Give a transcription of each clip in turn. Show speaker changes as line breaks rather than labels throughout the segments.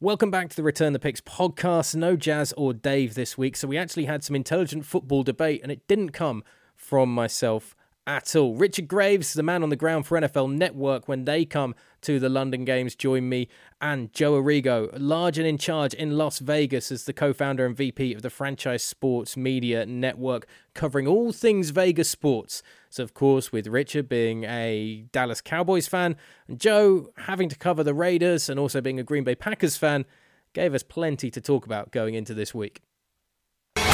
Welcome back to the Return the Picks podcast. No Jazz or Dave this week, so we actually had some intelligent football debate, and it didn't come from myself at all. Richard Graves, the man on the ground for NFL Network, when they come to the London Games, join me and Joe Arrigo, large and in charge in Las Vegas as the co founder and VP of the Franchise Sports Media Network, covering all things Vegas sports. So, of course, with Richard being a Dallas Cowboys fan and Joe having to cover the Raiders and also being a Green Bay Packers fan, gave us plenty to talk about going into this week.
Over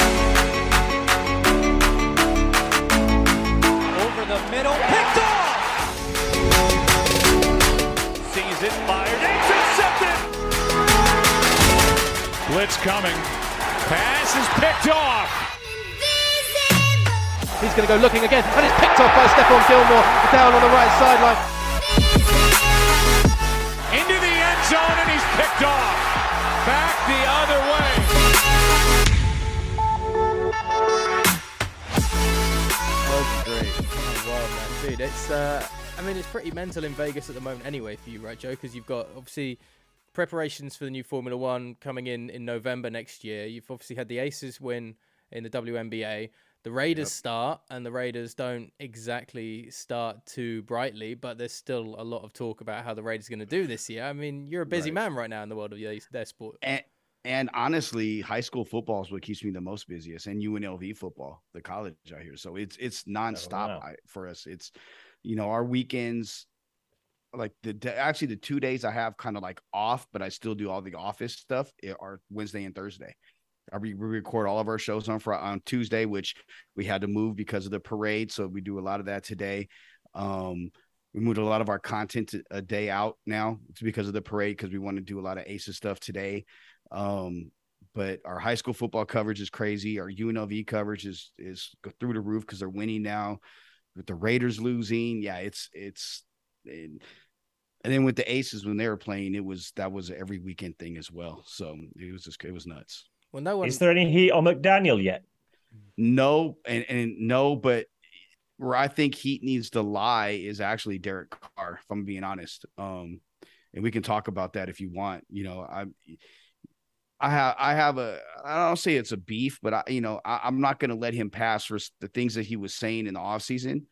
the middle, picked off! Sees it, fired, intercepted! Blitz coming. Pass is picked off.
He's going to go looking again, and it's picked off by Stephon Gilmore down on the right sideline.
Into the end zone, and he's picked off. Back the other way.
Oh, great Wow, man, dude. It's uh, I mean, it's pretty mental in Vegas at the moment, anyway, for you, right, Joe? Because you've got obviously preparations for the new Formula One coming in in November next year. You've obviously had the Aces win in the WNBA. The Raiders yep. start, and the Raiders don't exactly start too brightly, but there's still a lot of talk about how the Raiders are going to do this year. I mean, you're a busy right. man right now in the world of their sport.
And, and honestly, high school football is what keeps me the most busiest, and UNLV football, the college out here. So it's it's nonstop oh, for us. It's you know our weekends, like the actually the two days I have kind of like off, but I still do all the office stuff. Eh, are Wednesday and Thursday. We record all of our shows on Friday, on Tuesday, which we had to move because of the parade. So we do a lot of that today. Um, we moved a lot of our content a day out now. It's because of the parade because we want to do a lot of ACES stuff today. Um, but our high school football coverage is crazy. Our UNLV coverage is is through the roof because they're winning now. With the Raiders losing, yeah, it's it's. and then with the Aces when they were playing, it was that was every weekend thing as well. So it was just it was nuts.
Well, no one is there any heat on McDaniel yet?
No, and and no, but where I think heat needs to lie is actually Derek Carr. If I'm being honest, um, and we can talk about that if you want. You know, I I have I have a I don't say it's a beef, but I you know I, am not going to let him pass for the things that he was saying in the offseason.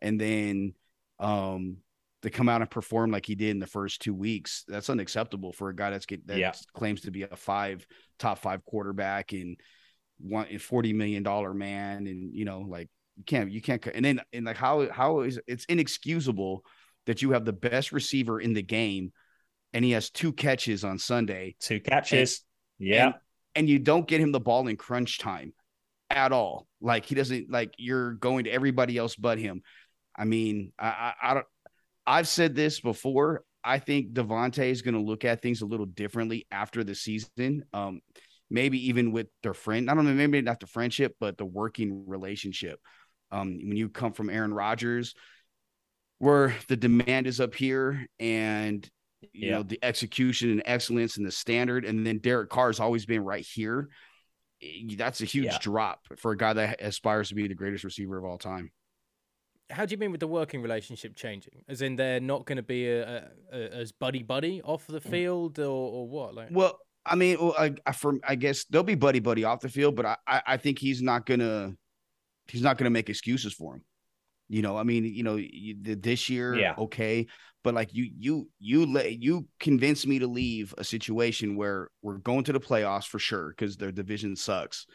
and then um to come out and perform like he did in the first two weeks. That's unacceptable for a guy that's get that yeah. claims to be a five top five quarterback and one and forty million dollar man, and you know like you can't you can't and then and like how how is it's inexcusable that you have the best receiver in the game and he has two catches on Sunday.
Two catches. Yeah.
And, and you don't get him the ball in crunch time at all. Like he doesn't like you're going to everybody else but him. I mean, I I, I don't I've said this before. I think Davante is going to look at things a little differently after the season. Um, maybe even with their friend. I don't know, maybe not the friendship, but the working relationship. Um, when you come from Aaron Rodgers, where the demand is up here and you yeah. know the execution and excellence and the standard and then derek carr has always been right here eh, that's a huge yeah. drop for a guy that aspires to be the greatest receiver of all time
how do you mean with the working relationship changing as in they're not going to be a, a, a, as buddy buddy off the mm. field or, or what like
well i mean well, I, I, for, I guess they'll be buddy buddy off the field but I, I think he's not gonna he's not gonna make excuses for him you know, I mean, you know, this year, yeah. okay, but like you, you, you let you convinced me to leave a situation where we're going to the playoffs for sure because their division sucks.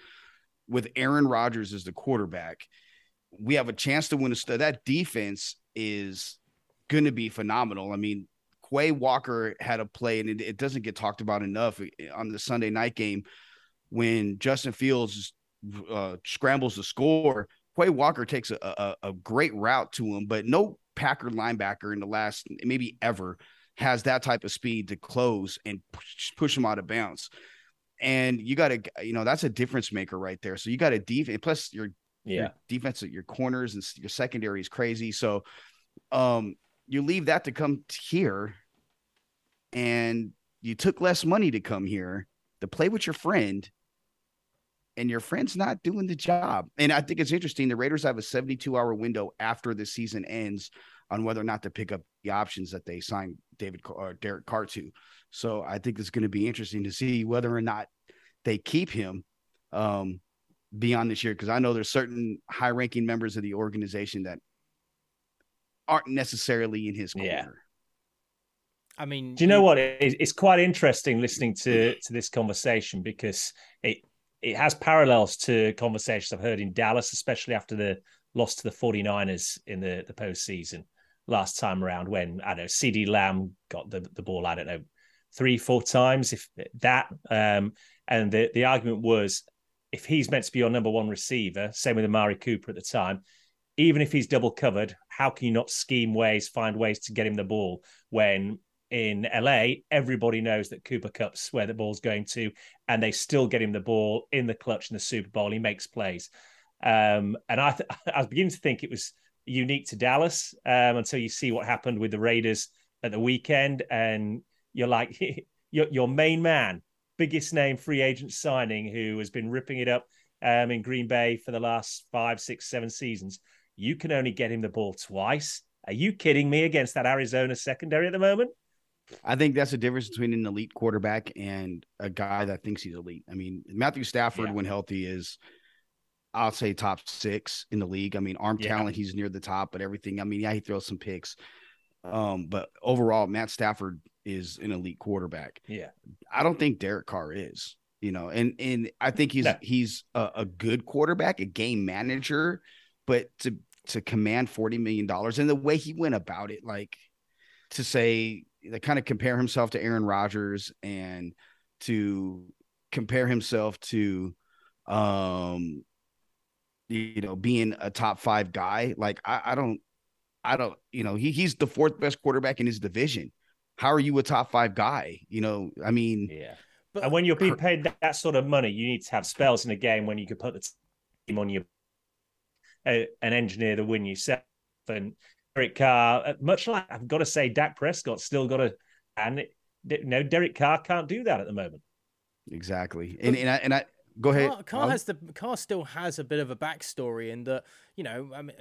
With Aaron Rodgers as the quarterback, we have a chance to win a stuff. that defense is going to be phenomenal. I mean, Quay Walker had a play, and it, it, doesn't get talked about enough eh, on the Sunday night game when Justin Fields uh, scrambles to score Quay Walker takes a, a, a great route to him, but no Packer linebacker in the last maybe ever has that type of speed to close and push, push him out of bounds. And you got to, you know, that's a difference maker right there. So you got a defense. Plus, your yeah your defense, your corners and your secondary is crazy. So, um, you leave that to come here, and you took less money to come here to play with your friend and your friend's not doing the job. And I think it's interesting. The Raiders have a 72 hour window after the season ends on whether or not to pick up the options that they signed David or Derek Carr to. So I think it's going to be interesting to see whether or not they keep him um, beyond this year because I know there's certain high ranking members of the organization that aren't necessarily in his corner. Yeah.
I mean,
do you know what? It's quite interesting listening to to this conversation because it it has parallels to conversations I've heard in Dallas, especially after the loss to the 49ers in the the postseason last time around when I don't know CeeDee Lamb got the, the ball, I don't know, three, four times, if that. Um, and the, the argument was if he's meant to be your number one receiver, same with Amari Cooper at the time, even if he's double covered, how can you not scheme ways, find ways to get him the ball when in LA, everybody knows that Cooper Kupp's where the ball's going to, and they still get him the ball in the clutch in the Super Bowl. He makes plays. Um, and I, th- I was beginning to think it was unique to Dallas um, until you see what happened with the Raiders at the weekend, and you're like, your, your main man, biggest name free agent signing, who has been ripping it up um, in Green Bay for the last five, six, seven seasons. You can only get him the ball twice. Are you kidding me against that Arizona secondary at the moment?
I think that's the difference between an elite quarterback and a guy that thinks he's elite. I mean, Matthew Stafford, yeah. when healthy, is I'll say top six in the league. I mean, arm yeah. talent, he's near the top, but everything. I mean, yeah, he throws some picks. Um, but overall, Matt Stafford is an elite quarterback.
Yeah.
I don't think Derek Carr is, you know, and and I think he's no. he's a, a, good quarterback, a game manager, but to to command 40 million dollars and the way he went about it, like to say they kind of compare himself to Aaron Rodgers and to compare himself to um you know, being a top five guy. Like I, I don't, I don't, you know, he he's the fourth best quarterback in his division. How are you a top five guy? You know, I mean,
yeah. But and when you're being paid that, that sort of money, you need to have spells in a game when you could put the team on your uh, an engineer to win yourself. And Derek Carr, uh, much like I've got to say, Dak Prescott still got to, and it, you know, Derek Carr can't do that at the moment.
Exactly, and and I and I Go ahead.
Carr, Carr has the Carr still has a bit of a backstory in that you know I mean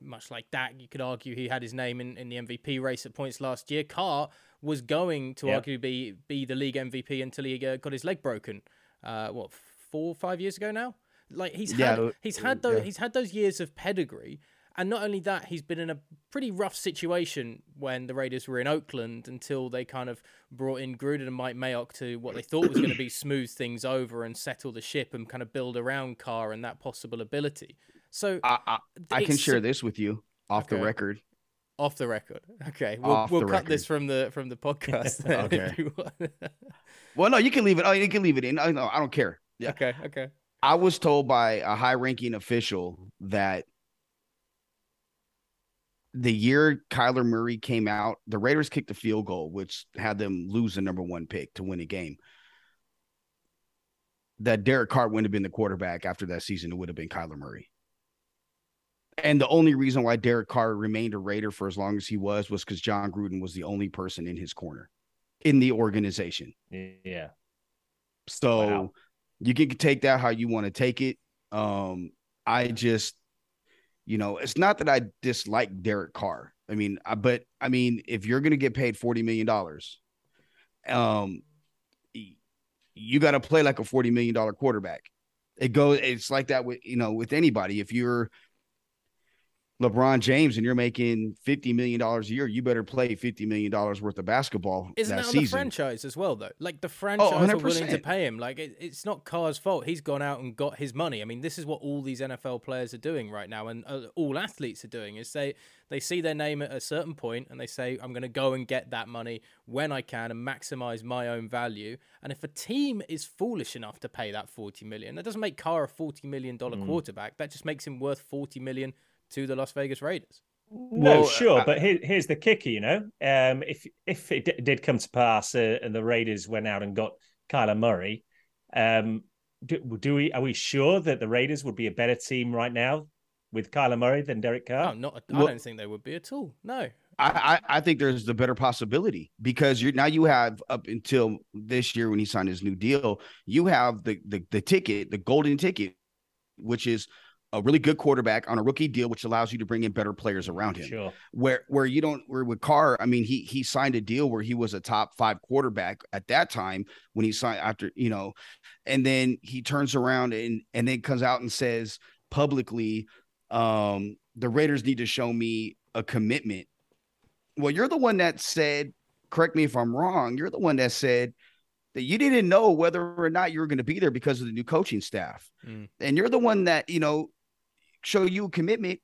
much like that, you could argue he had his name in, in the MVP race at points last year. Carr was going to yep. arguably be, be the league MVP until he uh, got his leg broken. Uh, what four five years ago now? Like he's had yeah, he's had those yeah. he's had those years of pedigree, and not only that, he's been in a pretty rough situation when the Raiders were in Oakland until they kind of brought in Gruden and Mike Mayock to what they thought was going to be smooth things over and settle the ship and kind of build around Carr and that possible ability. So
I, I, I can share this with you off okay. the record.
Off the record. Okay, we'll, we'll cut record. this from the from the podcast. okay.
well, no, you can leave it. Oh, you can leave it in. no, I don't care.
Yeah. Okay. Okay.
I was told by a high-ranking official that the year Kyler Murray came out, the Raiders kicked a field goal, which had them lose the number one pick to win a game. That Derek Carr wouldn't have been the quarterback after that season. It would have been Kyler Murray. And the only reason why Derek Carr remained a Raider for as long as he was was because Jon Gruden was the only person in his corner in the organization.
Yeah.
So wow. you can take that how you want to take it. Um, I just you know, it's not that I dislike Derek Carr. I mean, I, but I mean, if you're going to get paid forty million dollars, um, you got to play like a forty million dollar quarterback. It goes. It's like that with you know with anybody. If you're LeBron James and you're making fifty million dollars a year, you better play fifty million dollars worth of basketball.
Isn't
that,
that
season.
the franchise as well, though? Like the oh, franchise oh, are willing to pay him. Like it, it's not Carr's fault. He's gone out and got his money. I mean, this is what all these NFL players are doing right now, and uh, all athletes are doing. Is they they see their name at a certain point and they say, "I'm going to go and get that money when I can and maximize my own value." And if a team is foolish enough to pay that forty million, that doesn't make Carr a forty million dollar mm. quarterback. That just makes him worth forty million to the Las Vegas Raiders.
No, well, sure, uh, but here, here's the kicker. You know, um, if if it d- did come to pass uh, and the Raiders went out and got Kyler Murray, um, do, do, we are we sure that the Raiders would be a better team right now with Kyler Murray than Derek Carr?
No, not. I well, don't think they would be at all. No.
I, I, I think there's the better possibility because you're now you have up until this year when he signed his new deal, you have the the, the ticket, the golden ticket, which is a really good quarterback on a rookie deal, which allows you to bring in better players around him.
Sure.
Where where you don't where with Carr, I mean, he he signed a deal where he was a top five quarterback at that time when he signed after, you know, and then he turns around and and then comes out and says publicly, um, the Raiders need to show me a commitment. Well, you're the one that said, correct me if I'm wrong, you're the one that said that you didn't know whether or not you were going to be there because of the new coaching staff. Mm. And you're the one that, you know, show you commitment.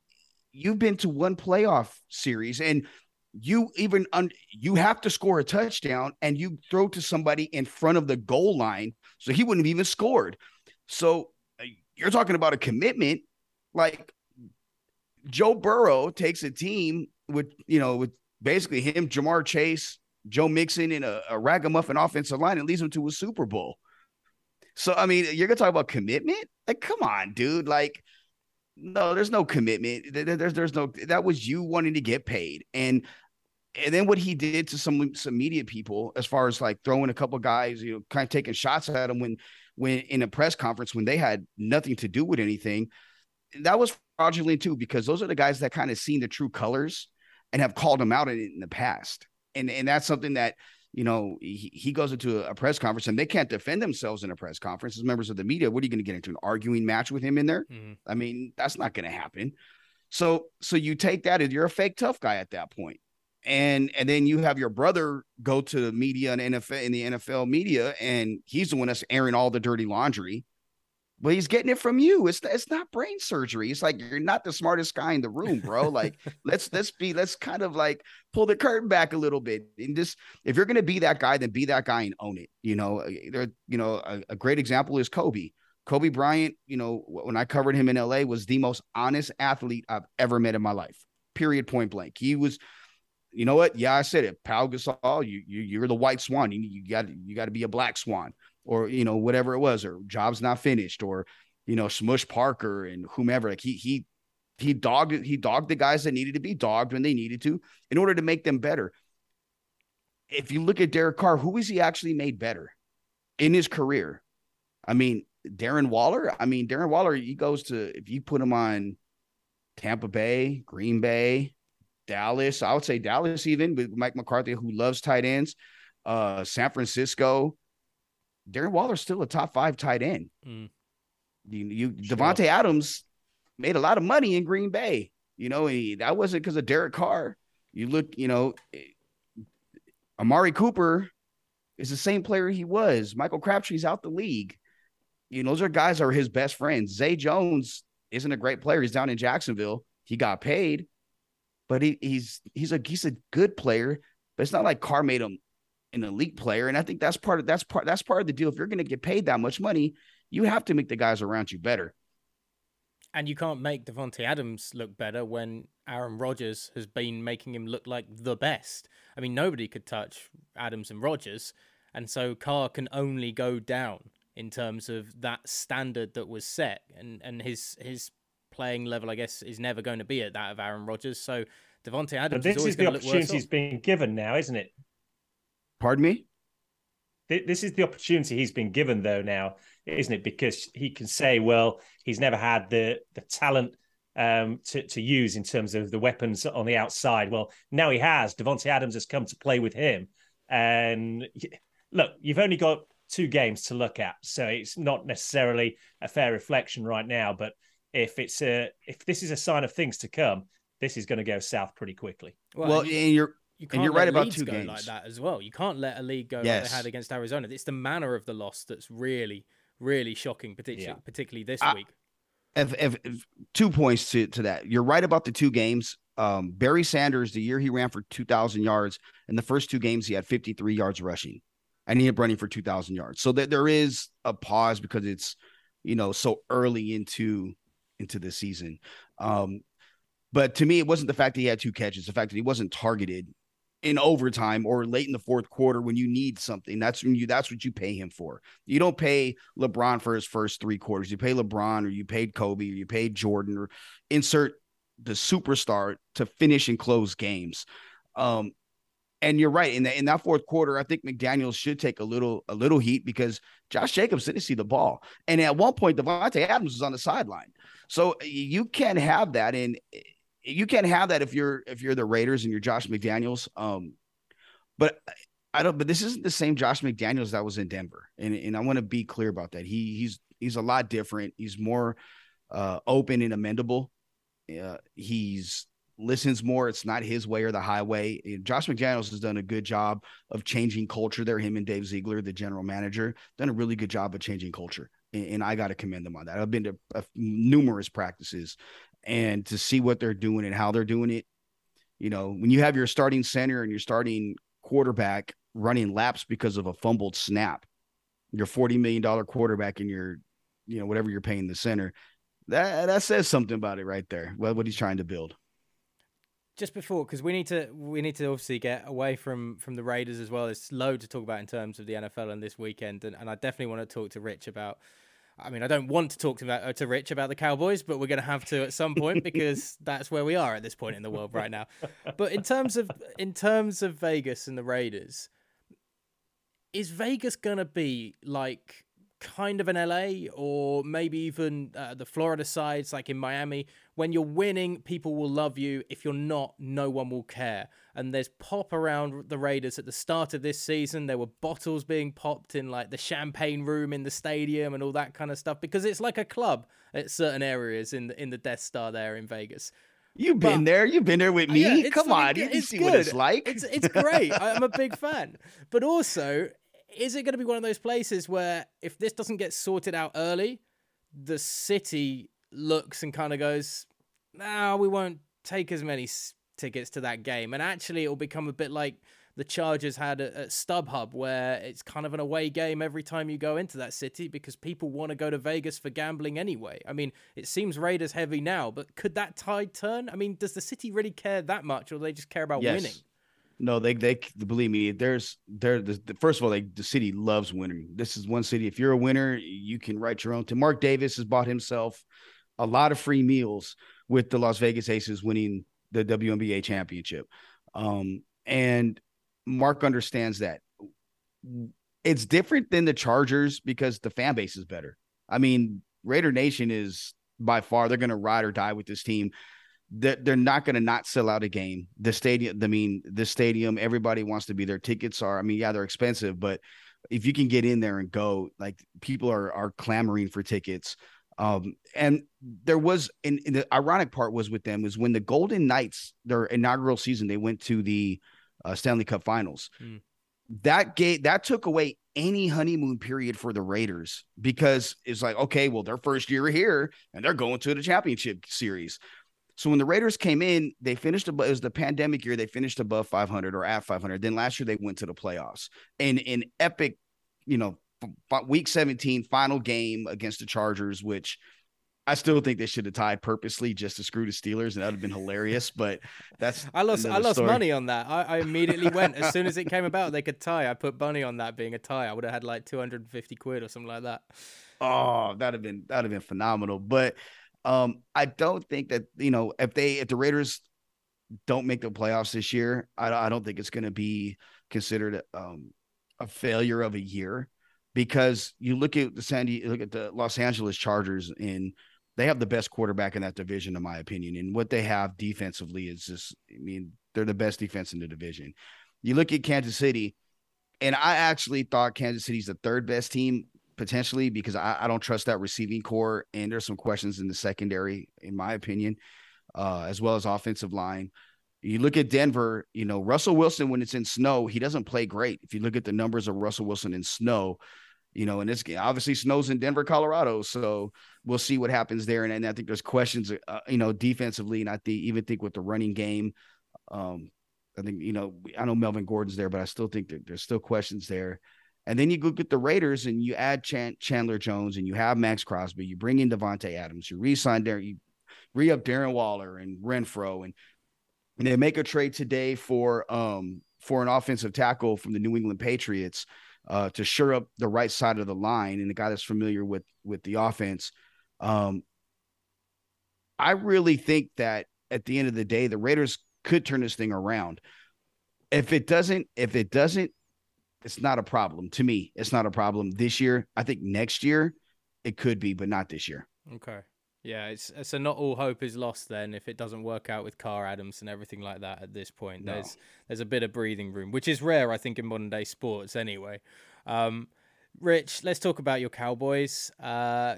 You've been to one playoff series and you even un- you have to score a touchdown and you throw to somebody in front of the goal line so he wouldn't have even scored. So uh, you're talking about a commitment like Joe Burrow takes a team with you know with basically him Ja'Marr Chase, Joe Mixon in a, a ragamuffin offensive line and leads them to a Super Bowl. So I mean, you're gonna talk about commitment? Like, come on, dude. Like, no, there's no commitment. There's there's no that was you wanting to get paid. And and then what he did to some some media people as far as like throwing a couple guys, you know, kind of taking shots at him when when in a press conference when they had nothing to do with anything. That was fraudulent too, because those are the guys that kind of seen the true colors and have called them out in in the past. And and that's something that you know, he, he goes into a, press conference and they can't defend themselves in a press conference as members of the media. What are you going to get into an arguing match with him in there? Mm-hmm. I mean, that's not going to happen. So, so you take that as you're a fake tough guy at that point. And and then you have your brother go to the media and NFL in the NFL media, and he's the one that's airing all the dirty laundry but he's getting it from you. It's it's not brain surgery. It's like you're not the smartest guy in the room, bro. Like let's let's be let's kind of like pull the curtain back a little bit and just if you're gonna be that guy, then be that guy and own it. You know, uh, there you know a, a great example is Kobe. Kobe Bryant, you know, when I covered him in LA, was the most honest athlete I've ever met in my life. Period. Point blank. He was. You know what? Yeah, I said it. Pau Gasol, you, you you're the white swan. You you got you got to be a black swan or you know whatever it was or jobs not finished or you know smush parker and whomever like he he he dogged he dogged the guys that needed to be dogged when they needed to in order to make them better. If you look at derek carr who has he actually made better in his career? I mean darren waller? I mean darren waller he goes to if you put him on tampa bay green bay dallas i would say dallas even with mike mccarthy who loves tight ends uh san francisco Darren Waller's still a top five tight end. Mm. You, you sure. Davante Adams made a lot of money in Green Bay. You know, he, that wasn't because of Derek Carr. You look, you know, Amari Cooper is the same player he was. Michael Crabtree's out the league. You know, those are guys are his best friends. Zay Jones isn't a great player. He's down in Jacksonville. He got paid, but he, he's he's a he's a good player. But it's not like Carr made him an elite player. And I think that's part of that's part that's part of the deal. If you're going to get paid that much money, you have to make the guys around you better.
And you can't make Davante Adams look better when Aaron Rodgers has been making him look like the best. I mean, nobody could touch Adams and Rodgers, and so Carr can only go down in terms of that standard that was set, and and his his playing level, I guess, is never going to be at that of Aaron Rodgers. So Davante Adams. But
this is, is the opportunity he's been given now, isn't it?
Pardon me?
This is the opportunity he's been given, though, now, isn't it? Because he can say, well, he's never had the the talent um, to, to use in terms of the weapons on the outside. Well, now he has. Davante Adams has come to play with him. And look, you've only got two games to look at, so it's not necessarily a fair reflection right now. But if it's a if this is a sign of things to come, this is going to go south pretty quickly.
Well, well and you're you can't and you're right about two games
like that as well. You can't let a league go yes. like they had against Arizona. It's the manner of the loss that's really, really shocking, particularly yeah. particularly this week.
If, if, if, two points to, to that, you're right about the two games. Um, Barry Sanders, the year he ran for 2,000 yards, in the first two games he had 53 yards rushing, and he had running for 2,000 yards. So that there is a pause because it's you know so early into into the season. Um, but to me, it wasn't the fact that he had two catches, the fact that he wasn't targeted in overtime or late in the fourth quarter when you need something. That's when you that's what you pay him for. You don't pay LeBron for his first three quarters. You pay LeBron or you paid Kobe or you paid Jordan or insert the superstar to finish and close games. Um, and you're right. In, the, in that fourth quarter, I think McDaniels should take a little a little heat because Josh Jacobs didn't see the ball, and at one point Davante Adams was on the sideline. So you can't have that, and you can't have that if you're if you're the Raiders and you're Josh McDaniels. Um, but I don't. But this isn't the same Josh McDaniels that was in Denver, and and I want to be clear about that. He he's he's a lot different. He's more uh, open and amendable. Uh, he's listens more. It's not his way or the highway. Josh McDaniels has done a good job of changing culture there. Him and Dave Ziegler, the general manager, done a really good job of changing culture. And, I got to commend them on that. I've been to uh, numerous practices and to see what they're doing and how they're doing it. You know, when you have your starting center and your starting quarterback running laps because of a fumbled snap, your $40 million quarterback and your, you know, whatever you're paying the center, that, that says something about it right there. What, what he's trying to build
just before because we need to we need to obviously get away from from the Raiders as well. There's loads to talk about in terms of the NFL and this weekend, and, and I definitely want to talk to Rich about. I mean, I don't want to talk to, uh, to Rich about the Cowboys, but we're going to have to at some point because that's where we are at this point in the world right now. But in terms of in terms of Vegas and the Raiders, is Vegas going to be like kind of an LA or maybe even uh, the Florida sides, like in Miami. When you're winning, people will love you. If you're not, no one will care. And there's pop around the Raiders at the start of this season. There were bottles being popped in like the champagne room in the stadium and all that kind of stuff because it's like a club at certain areas in the, in the Death Star there in Vegas.
You've been there. You've been there with uh, me. Yeah, Come on, you can see good. what it's like.
It's it's great. I'm a big fan. But also, is it going to be one of those places where if this doesn't get sorted out early, the city looks and kind of goes, "No, we won't take as many s- tickets to that game," and actually it'll become a bit like the Chargers had at, at StubHub, where it's kind of an away game every time you go into that city because people want to go to Vegas for gambling anyway. I mean, it seems Raiders heavy now, but could that tide turn? I mean, does the city really care that much, or do they just care about yes. winning?
No, they they believe me. There's there. The, the, first of all, they, the city loves winning. This is one city. If you're a winner, you can write your own. To Mark Davis has bought himself a lot of free meals with the Las Vegas Aces winning the WNBA championship, um, and Mark understands that. It's different than the Chargers because the fan base is better. I mean, Raider Nation is by far they're going to ride or die with this team they're, they're not going to not sell out a game. The stadium, I mean, the stadium, everybody wants to be there. Tickets are, I mean, yeah, they're expensive, but if you can get in there and go, like people are are clamoring for tickets. Um, and there was, and, and, the ironic part was with them is when the Golden Knights, their inaugural season, they went to the uh, Stanley Cup Finals. Mm. That gave that took away any honeymoon period for the Raiders because it's like, okay, well, their first year here and they're going to the championship series. So when the Raiders came in, they finished above, it was the pandemic year. They finished above 500 or at 500. Then last year they went to the playoffs and in epic, you know, week 17 final game against the Chargers, which I still think they should have tied purposely just to screw the Steelers, and that would have been hilarious. But that's
I lost I lost story. money on that. I, I immediately went as soon as it came about they could tie. I put money on that being a tie. I would have had like 250 quid or something like that.
Oh, that'd have been that'd have been phenomenal. But um, I don't think that you know if they if the Raiders don't make the playoffs this year, I, I don't think it's going to be considered um, a failure of a year because you look at the Sandy, look at the Los Angeles Chargers, and they have the best quarterback in that division, in my opinion. And what they have defensively is just, I mean, they're the best defense in the division. You look at Kansas City, and I actually thought Kansas City's the third best team potentially because I, I, don't trust that receiving core. And there's some questions in the secondary, in my opinion, uh, as well as offensive line. You look at Denver, you know, Russell Wilson, when it's in snow, he doesn't play great. If you look at the numbers of Russell Wilson in snow, you know, and this game, obviously snows in Denver, Colorado. So we'll see what happens there. And, and I think there's questions, uh, you know, defensively. And I even think with the running game, um, I think, you know, I know Melvin Gordon's there, but I still think that there's still questions there. And then you go get the Raiders and you add Chandler Jones and you have Maxx Crosby. You bring in Davante Adams. You re-sign there. You re-up Darren Waller and Renfrow and and they make a trade today for um for an offensive tackle from the New England Patriots uh, to shore up the right side of the line and the guy that's familiar with with the offense. Um, I really think that at the end of the day, the Raiders could turn this thing around. If it doesn't, if it doesn't, it's not a problem to me. It's not a problem this year. I think next year it could be, but not this year.
Okay. Yeah, it's so not all hope is lost then if it doesn't work out with Carr Adams and everything like that at this point. No. There's there's a bit of breathing room, which is rare, I think, in modern day sports anyway. Um, Rich, let's talk about your Cowboys. Uh,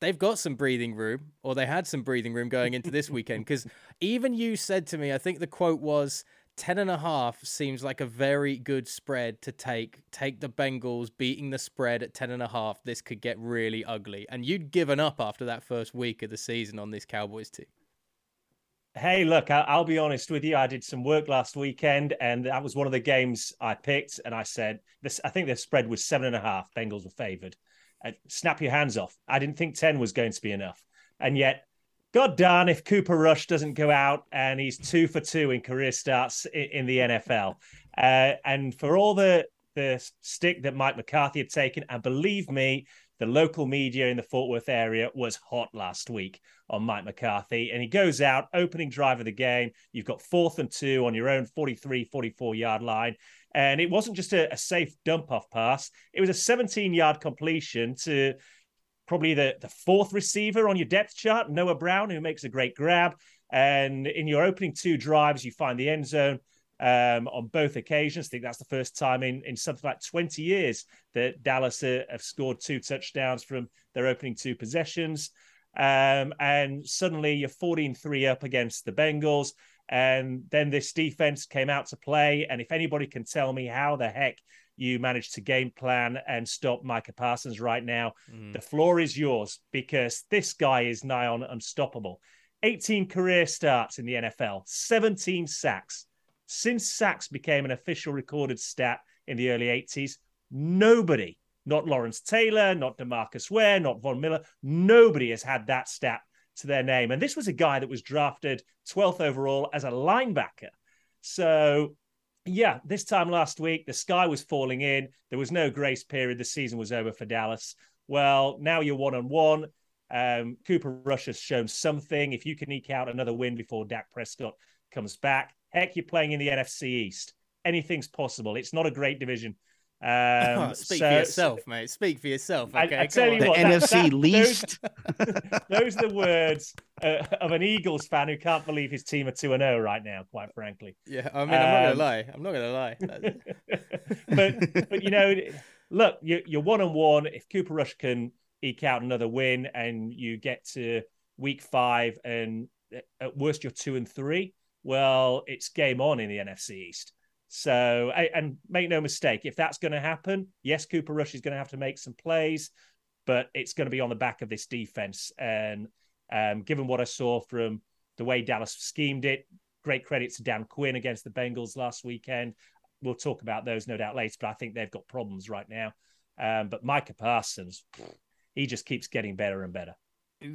they've got some breathing room, or they had some breathing room going into this weekend. Because even you said to me, I think the quote was, 10 and a half seems like a very good spread to take take the bengals beating the spread at 10 and a half this could get really ugly. And you'd given up after that first week of the season on this cowboys team.
Hey look i'll be honest with you. I did some work last weekend and that was one of the games i picked and i said this i think the spread was seven and a half. Bengals were favored. Uh, snap your hands off. I didn't think 10 was going to be enough. And yet God darn if Cooper Rush doesn't go out and he's two for two in career starts in, the NFL. Uh, and for all the the stick that Mike McCarthy had taken, and believe me, the local media in the Fort Worth area was hot last week on Mike McCarthy. And he goes out, opening drive of the game. You've got fourth and two on your own 43, 44 yard line. And it wasn't just a, a safe dump off pass, it was a 17 yard completion to probably the, the fourth receiver on your depth chart, Noah Brown, who makes a great grab. And in your opening two drives, you find the end zone um, on both occasions. I think that's the first time in, in something like 20 years that Dallas uh, have scored two touchdowns from their opening two possessions. Um, and suddenly you're 14 3 up against the Bengals. And then this defense came out to play. And if anybody can tell me how the heck you managed to game plan and stop Micah Parsons right now. Mm. The floor is yours because this guy is nigh on unstoppable. 18 career starts in the NFL, 17 sacks. Since sacks became an official recorded stat in the early 80s, nobody, not Lawrence Taylor, not Demarcus Ware, not Von Miller, nobody has had that stat to their name. And this was a guy that was drafted 12th overall as a linebacker. So yeah, this time last week, the sky was falling in. There was no grace period. The season was over for Dallas. Well, now you're one on one. Um, Cooper Rush has shown something. If you can eke out another win before Dak Prescott comes back, heck, you're playing in the NFC East. Anything's possible. It's not a great division. Um,
Speak so, for yourself, mate. Speak for yourself. Okay,
I, I tell you
the
what,
NFC that, least.
Those, those, are the words uh, of an Eagles fan who can't believe his team are two and zero oh right now. Quite frankly.
Yeah, I mean, I'm not gonna um, lie. I'm not gonna lie.
but but you know, look, you're, you're one on one. If Cooper Rush can eke out another win, and you get to week five, and at worst you're two and three, well, it's game on in the NFC East. So, and make no mistake, if that's going to happen, yes, Cooper Rush is going to have to make some plays, but it's going to be on the back of this defense. And um, given what I saw from the way Dallas schemed it, great credit to Dan Quinn against the Bengals last weekend. We'll talk about those no doubt later, but I think they've got problems right now. Um, but Micah Parsons, he just keeps getting better and better.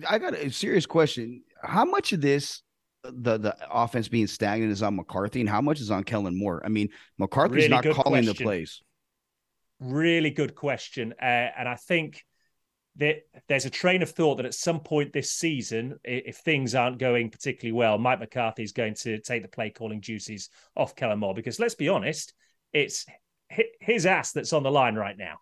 I got a serious question. How much of this the the offense being stagnant is on McCarthy, and how much is on Kellen Moore? I mean, McCarthy's really not calling question. the plays.
Really good question, uh, and I think that there's a train of thought that at some point this season, if things aren't going particularly well, Mike McCarthy is going to take the play calling juices off Kellen Moore because let's be honest, it's his ass that's on the line right now.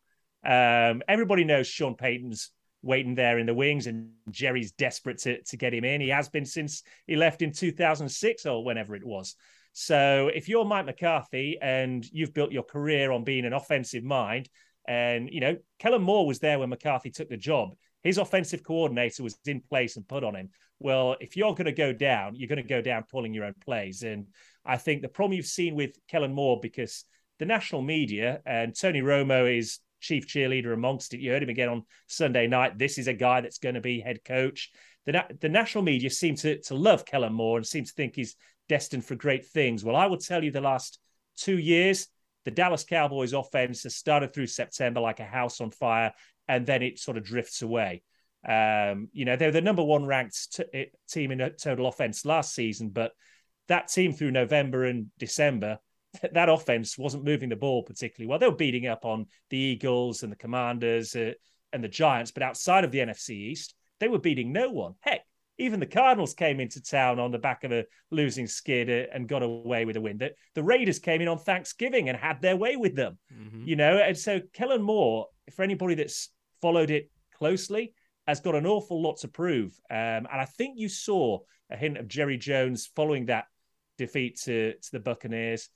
Um, everybody knows Sean Payton's waiting there in the wings, and Jerry's desperate to, to get him in. He has been since he left in 2006 or whenever it was. So if you're Mike McCarthy and you've built your career on being an offensive mind, and you know Kellen Moore was there when McCarthy took the job. His offensive coordinator was in place and put on him. Well, if you're going to go down, you're going to go down pulling your own plays. And I think the problem you've seen with Kellen Moore because the national media and Tony Romo is chief cheerleader amongst it. You heard him again on Sunday night. This is a guy that's going to be head coach. The, the national media seem to, to love Kellen Moore and seem to think he's destined for great things. Well, I will tell you the last two years, the Dallas Cowboys offense has started through September like a house on fire, and then it sort of drifts away. Um, you know, they're the number one ranked t- team in total offense last season, but that team through November and December that offense wasn't moving the ball particularly well. They were beating up on the Eagles and the Commanders uh, and the Giants, but outside of the NFC East, they were beating no one. Heck, even the Cardinals came into town on the back of a losing skid uh, and got away with a win. The, the Raiders came in on Thanksgiving and had their way with them, mm-hmm. you know. And so Kellen Moore, for anybody that's followed it closely, has got an awful lot to prove. Um, and I think you saw a hint of Jerry Jones following that defeat to, to the Buccaneers.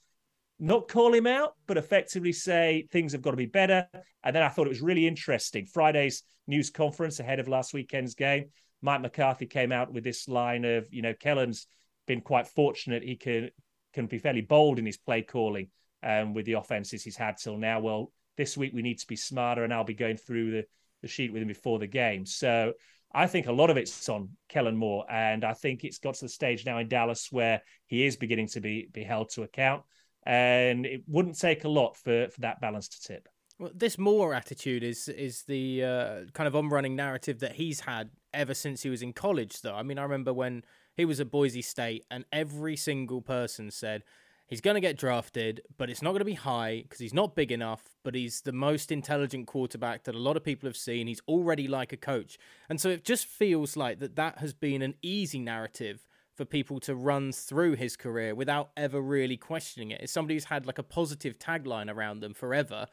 Not call him out, but effectively say things have got to be better. And then I thought it was really interesting. Friday's news conference ahead of last weekend's game Mike McCarthy came out with this line of, you know, Kellen's been quite fortunate. He can can be fairly bold in his play calling um, with the offenses he's had till now. Well, this week we need to be smarter, and I'll be going through the, the sheet with him before the game. So I think a lot of it's on Kellen Moore, and I think it's got to the stage now in Dallas where he is beginning to be be held to account. And it wouldn't take a lot for, for that balance to tip.
Well, this Moore attitude is is the uh, kind of on running narrative that he's had ever since he was in college. Though I mean, I remember when he was at Boise State, and every single person said he's going to get drafted, but it's not going to be high because he's not big enough. But he's the most intelligent quarterback that a lot of people have seen. He's already like a coach, and so it just feels like that that has been an easy narrative for people to run through his career without ever really questioning it. It's somebody who's had like a positive tagline around them forever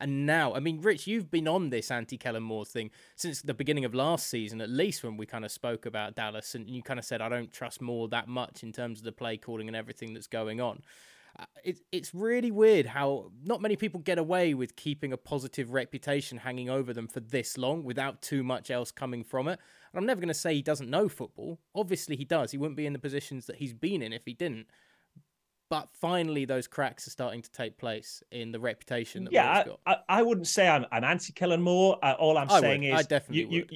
and now, I mean, Rich, you've been on this anti Kellen Moore thing since the beginning of last season, at least when we kind of spoke about Dallas, and you kind of said, I don't trust Moore that much in terms of the play calling and everything that's going on. Uh, it, it's really weird how not many people get away with keeping a positive reputation hanging over them for this long without too much else coming from it. And I'm never going to say he doesn't know football. Obviously, he does. He wouldn't be in the positions that he's been in if he didn't. But finally those cracks are starting to take place in the reputation that
yeah
I,
I, wouldn't say i'm, I'm anti kellen moore. Uh, all i'm
I
saying
would.
is
i definitely
you,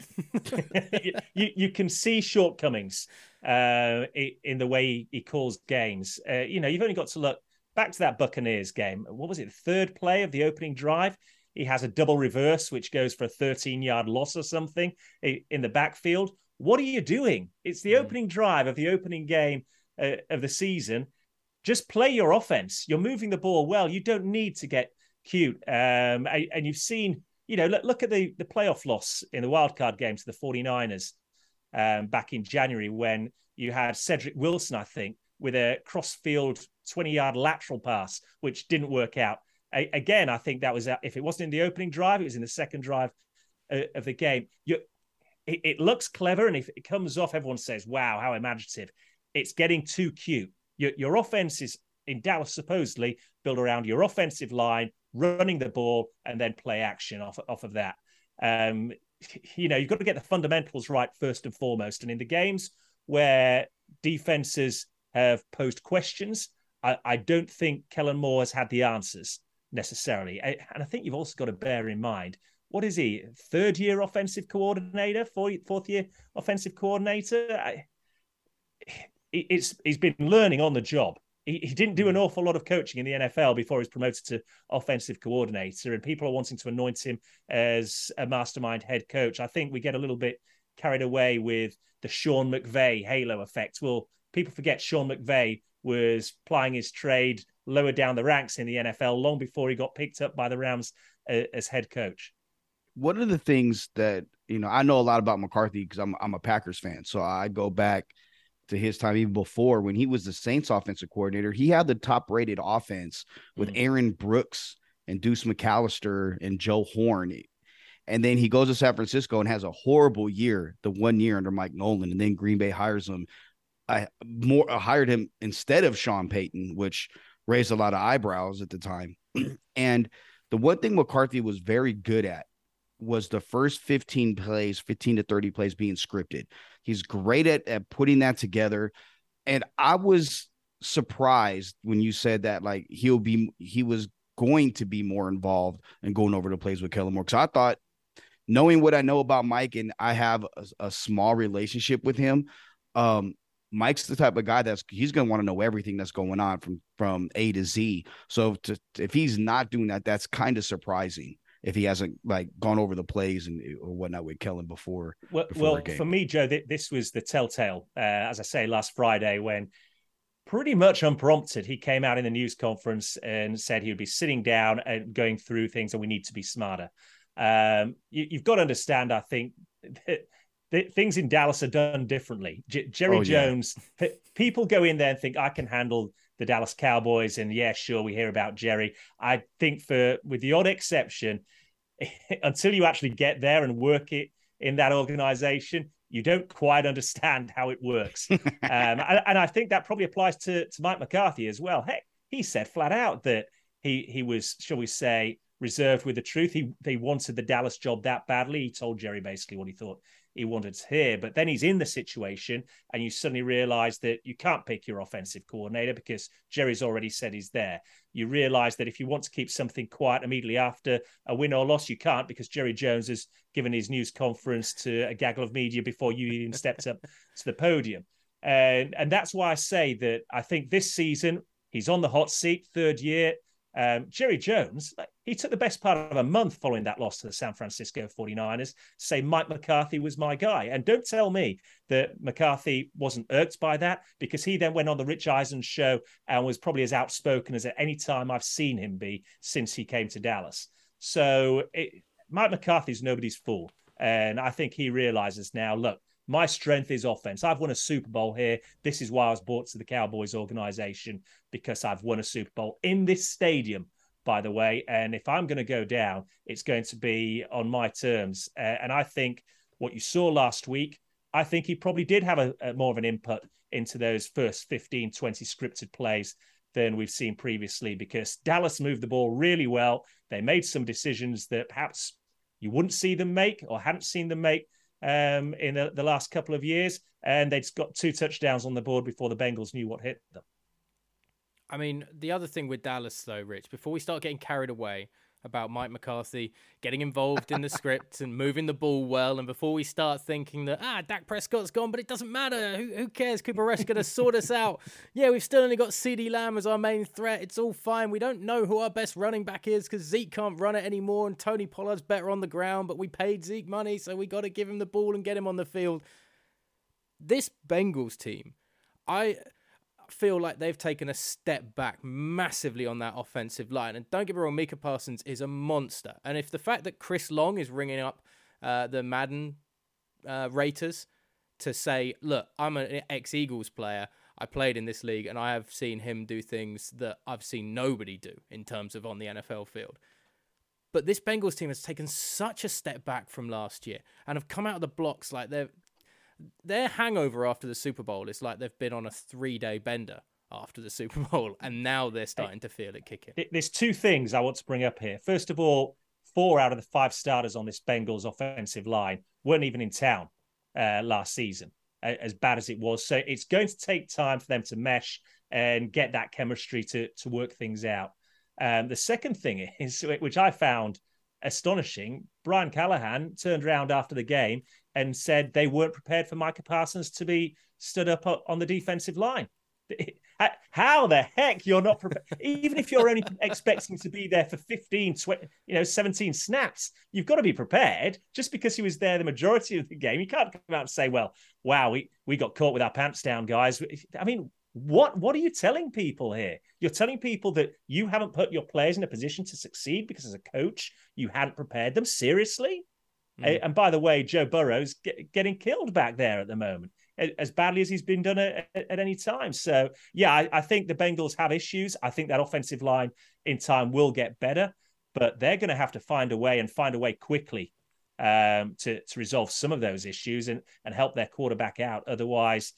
you, you, you, can see shortcomings uh, in the way he calls games. Uh, you know you've only got to look back to that buccaneers game. What was it? Third play of the opening drive he has a double reverse which goes for a 13 yard loss or something in the backfield what are you doing it's the mm. opening drive of the opening game uh, of the season just play your offense. You're moving the ball well. You don't need to get cute. Um, and you've seen, you know, look, look at the, the playoff loss in the wildcard game to the 49ers um, back in January when you had Cedric Wilson, I think, with a cross-field 20-yard lateral pass, which didn't work out. Again, I think that was, if it wasn't in the opening drive, it was in the second drive uh, of the game. You, it, it looks clever, and if it comes off, everyone says, wow, how imaginative. It's getting too cute your, your offense is in Dallas supposedly built around your offensive line, running the ball, and then play action off, off of that. Um, you know, you've got to get the fundamentals right first and foremost. And in the games where defenses have posed questions, I, I don't think Kellen Moore has had the answers necessarily. And I think you've also got to bear in mind what is he, third year offensive coordinator, fourth, fourth year offensive coordinator? I, it's he's been learning on the job. He, he didn't do an hmm. awful lot of coaching in the NFL before he was promoted to offensive coordinator, and people are wanting to anoint him as a mastermind head coach. I think we get a little bit carried away with the Sean McVay halo effect. Well, people forget Sean McVay was plying his trade lower down the ranks in the NFL long before he got picked up by the Rams uh, as head coach.
One of the things that you know, I know a lot about McCarthy because I'm I'm a Packers fan, so I go back to his time even before when he was the Saints offensive coordinator. He had the top rated offense with mm-hmm. Aaron Brooks and Deuce McAllister and Joe Horn. And then he goes to San Francisco and has a horrible year, the one year under Mike Nolan. And then Green Bay hires him. I more uh, hired him instead of Sean Payton, which raised a lot of eyebrows at the time. and the one thing McCarthy was very good at was the first 15 plays, 15 to 30 plays being scripted. He's great at, at putting that together. And I was surprised when you said that like he'll be he was going to be more involved and going over the plays with Kellen Moore. Because I thought knowing what I know about Mike and I have a, a small relationship with him, um, Mike's the type of guy that's he's going to want to know everything that's going on from from A to Z. So to, if he's not doing that, that's kind of surprising if he hasn't like gone over the plays and or whatnot with Kellen before.
Well,
before
well for me, Joe, th- this was the telltale. Uh, as I say, last Friday when pretty much unprompted, he came out in the news conference and said he would be sitting down and going through things, and we need to be smarter. Um, you, have got to understand, I think. That th- things in Dallas are done differently. J- Jerry oh, Jones, yeah. p- people go in there and think I can handle the Dallas Cowboys, and yeah, sure, we hear about Jerry. I think for with the odd exception, until you actually get there and work it in that organization, you don't quite understand how it works. um, and, and, I think that probably applies to, to Mike McCarthy as well. Heck, he said flat out that he he was, shall we say, reserved with the truth. He they wanted the Dallas job that badly. He told Jerry basically what he thought he wanted to hear. But then he's in the situation, and you suddenly realize that you can't pick your offensive coordinator because Jerry's already said he's there. You realize that if you want to keep something quiet immediately after a win or loss, you can't because Jerry Jones has given his news conference to a gaggle of media before you even stepped up to the podium. And, and that's why I say that I think this season he's on the hot seat, third year. Um, Jerry Jones, he took the best part of a month following that loss to the San Francisco 49ers to say Mike McCarthy was my guy. And don't tell me that McCarthy wasn't irked by that because he then went on the Rich Eisen show and was probably as outspoken as at any time I've seen him be since he came to Dallas. So it, Mike McCarthy's nobody's fool. And I think he realizes now, look, my strength is offense. I've won a Super Bowl here. This is why I was brought to the Cowboys organization because I've won a Super Bowl in this stadium, by the way. And if I'm going to go down, it's going to be on my terms. Uh, and I think what you saw last week, I think he probably did have a, a more of an input into those first 15, 20 scripted plays than we've seen previously because Dallas moved the ball really well. They made some decisions that perhaps you wouldn't see them make or hadn't seen them make um, in the, the last couple of years, and they'd got two touchdowns on the board before the Bengals knew what hit them.
I mean, the other thing with Dallas, though, Rich, before we start getting carried away, about Mike McCarthy getting involved in the script and moving the ball well. And before we start thinking that, ah, Dak Prescott's gone, but it doesn't matter. Who, who cares? Cooper Rush going to sort us out. Yeah, we've still only got CeeDee Lamb as our main threat. It's all fine. We don't know who our best running back is because Zeke can't run it anymore and Tony Pollard's better on the ground, but we paid Zeke money, so we got to give him the ball and get him on the field. This Bengals team, I feel like they've taken a step back massively on that offensive line. And don't get me wrong, Micah Parsons is a monster. And if the fact that Chris Long is ringing up uh, the Madden uh, raters to say, look, I'm an ex Eagles player. I played in this league and I have seen him do things that I've seen nobody do in terms of on the NFL field. But this Bengals team has taken such a step back from last year and have come out of the blocks like they're their hangover after the Super Bowl is like they've been on a three day bender after the Super Bowl, and now they're starting to feel it kicking.
There's two things I want to bring up here. First of all, four out of the five starters on this Bengals offensive line weren't even in town uh, last season, as bad as it was. So it's going to take time for them to mesh and get that chemistry to to work things out. Um, the second thing is, which I found astonishing, Brian Callahan turned around after the game and said they weren't prepared for Micah Parsons to be stood up on the defensive line. How the heck you're not prepared? Even if you're only expecting to be there for 15, 20, you know, 17 snaps, you've got to be prepared. Just because he was there the majority of the game, you can't come out and say, well, wow, we, we got caught with our pants down, guys. I mean, what what are you telling people here? You're telling people that you haven't put your players in a position to succeed because as a coach, you hadn't prepared them seriously? Mm. And by the way, Joe Burrow's get, getting killed back there at the moment, as badly as he's been done at, at any time. So, yeah, I, I, think the Bengals have issues. I think that offensive line in time will get better, but they're going to have to find a way and find a way quickly um, to, to resolve some of those issues and, and help their quarterback out. Otherwise,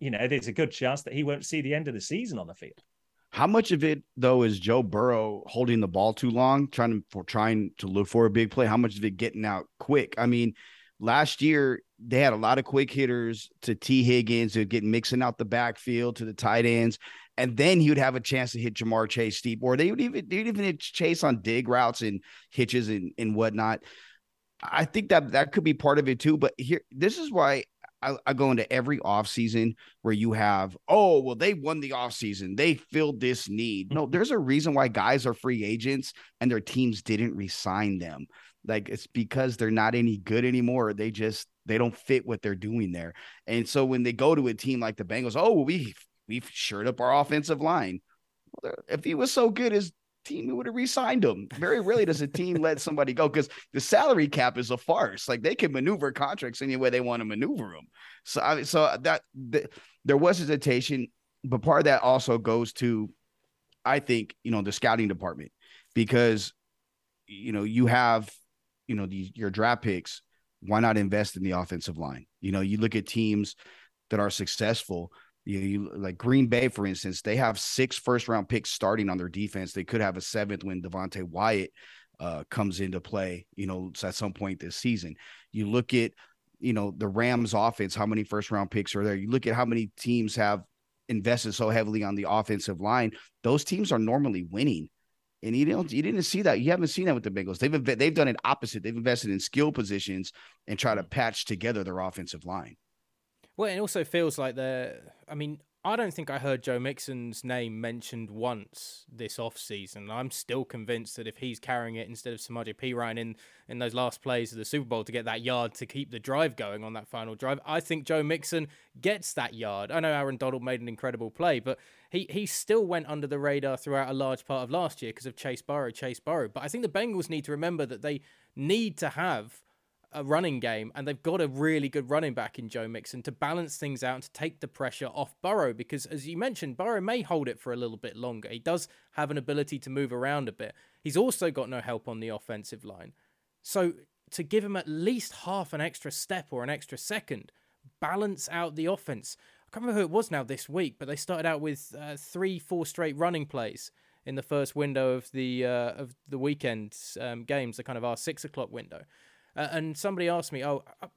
you know, there's a good chance that he won't see the end of the season on the field.
How much of it though is Joe Burrow holding the ball too long, trying to for trying to look for a big play? How much of it getting out quick? I mean, last year they had a lot of quick hitters to Tee Higgins who get mixing out the backfield to the tight ends, and then he would have a chance to hit Ja'Marr Chase deep, or they would even they would even Chase on dig routes and hitches and, and whatnot. I think that that could be part of it too. But here, this is why I, I, go into every offseason where you have, oh, well, they won the offseason. They filled this need. No, mm-hmm. there's a reason why guys are free agents and their teams didn't resign them. Like it's because they're not any good anymore. They just they don't fit what they're doing there. And so when they go to a team like the Bengals, oh, well, we we've shored up our offensive line. If he was so good as team would have re-signed him. Very rarely does a team let somebody go because the salary cap is a farce. Like they can maneuver contracts any way they want to maneuver them. So, I so uh, that the, there was hesitation, but part of that also goes to, I think, you know, the scouting department because, you know, you have, you know, these your draft picks. Why not invest in the offensive line? You know, you look at teams that are successful you, you like Green Bay, for instance, they have six first round picks starting on their defense. They could have a seventh when Devonte Wyatt uh, comes into play, you know, at some point this season. You look at, you know, the Rams offense, how many first round picks are there? You look at how many teams have invested so heavily on the offensive line. Those teams are normally winning. And you don't you didn't see that. You haven't seen that with the Bengals. They've they've done it opposite. They've invested in skill positions and try to patch together their offensive line.
Well, it also feels like they're. I mean, I don't think I heard Joe Mixon's name mentioned once this off season. I'm still convinced that if he's carrying it instead of Samaje Perine in in those last plays of the Super Bowl to get that yard to keep the drive going on that final drive, I think Joe Mixon gets that yard. I know Aaron Donald made an incredible play, but he he still went under the radar throughout a large part of last year because of Chase Burrow, Chase Burrow. But I think the Bengals need to remember that they need to have a running game, and they've got a really good running back in Joe Mixon to balance things out and to take the pressure off Burrow. Because as you mentioned, Burrow may hold it for a little bit longer. He does have an ability to move around a bit. He's also got no help on the offensive line. So to give him at least half an extra step or an extra second, balance out the offense. I can't remember who it was now this week, but they started out with uh, three, four straight running plays in the first window of the uh, of the weekend um, games, the kind of our six o'clock window. Uh, and somebody asked me, oh, uh,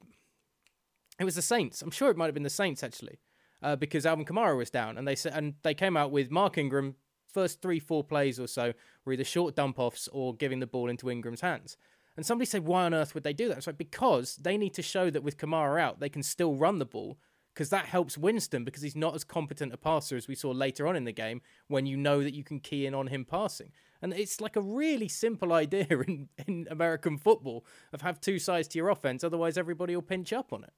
it was the Saints. I'm sure it might have been the Saints actually, uh, because Alvin Kamara was down, and they said, and they came out with Mark Ingram first three, four plays or so were either short dump offs or giving the ball into Ingram's hands. And somebody said, why on earth would they do that? It's like, because they need to show that with Kamara out, they can still run the ball because that helps Winston because he's not as competent a passer as we saw later on in the game when you know that you can key in on him passing. And it's like a really simple idea in, in American football of have two sides to your offense, otherwise everybody will pinch up on it.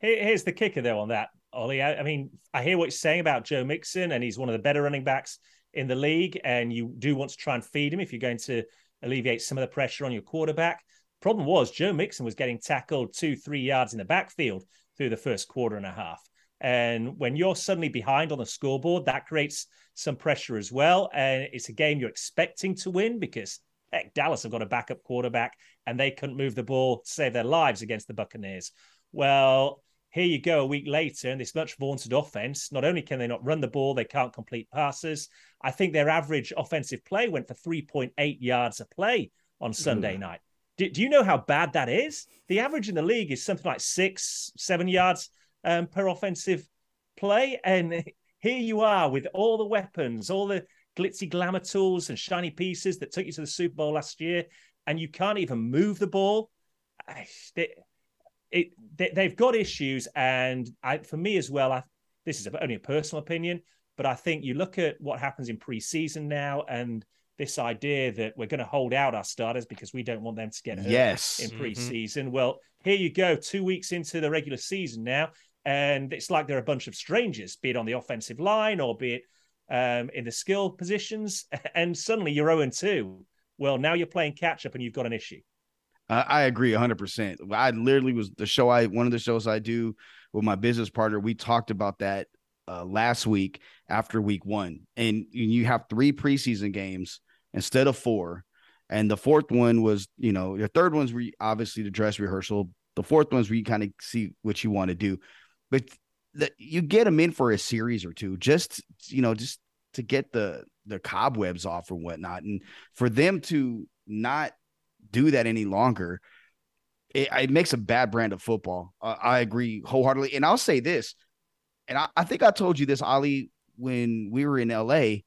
Here's the kicker though on that, Ollie. I, I mean, I hear what you're saying about Joe Mixon, and he's one of the better running backs in the league, and you do want to try and feed him if you're going to alleviate some of the pressure on your quarterback. Problem was Joe Mixon was getting tackled two, three yards in the backfield through the first quarter and a half. And when you're suddenly behind on the scoreboard, that creates some pressure as well. And it's a game you're expecting to win because heck, Dallas have got a backup quarterback and they couldn't move the ball to save their lives against the Buccaneers. Well, here you go a week later, and this much vaunted offense. Not only can they not run the ball, they can't complete passes. I think their average offensive play went for 3.8 yards a play on Sunday mm. night. Do, do, you know how bad that is? The average in the league is something like six, seven yards um, per offensive play. And here you are with all the weapons, all the glitzy glamour tools and shiny pieces that took you to the Super Bowl last year, and you can't even move the ball. It, it they, have got issues, and I, for me as well, I, this is only a personal opinion, but I think you look at what happens in preseason now, and this idea that we're going to hold out our starters because we don't want them to get hurt
yes.
in mm-hmm. preseason. Mm-hmm. Well, here you go, two weeks into the regular season now, and it's like they're a bunch of strangers, be it on the offensive line or be it um, in the skill positions, and suddenly you're 0 2. Well, now you're playing catch up and you've got an issue.
I agree 100%. I literally was the show I, one of the shows I do with my business partner, we talked about that uh, last week after week one. And you have three preseason games instead of four. And the fourth one was, you know, the third one's re- obviously the dress rehearsal. The fourth one's where you kind of see what you want to do but the, you get them in for a series or two, just you know, just to get the the cobwebs off or whatnot, and for them to not do that any longer, it, it makes a bad brand of football. Uh, I agree wholeheartedly, and I'll say this, and I, I think I told you this, Ali, when we were in LA.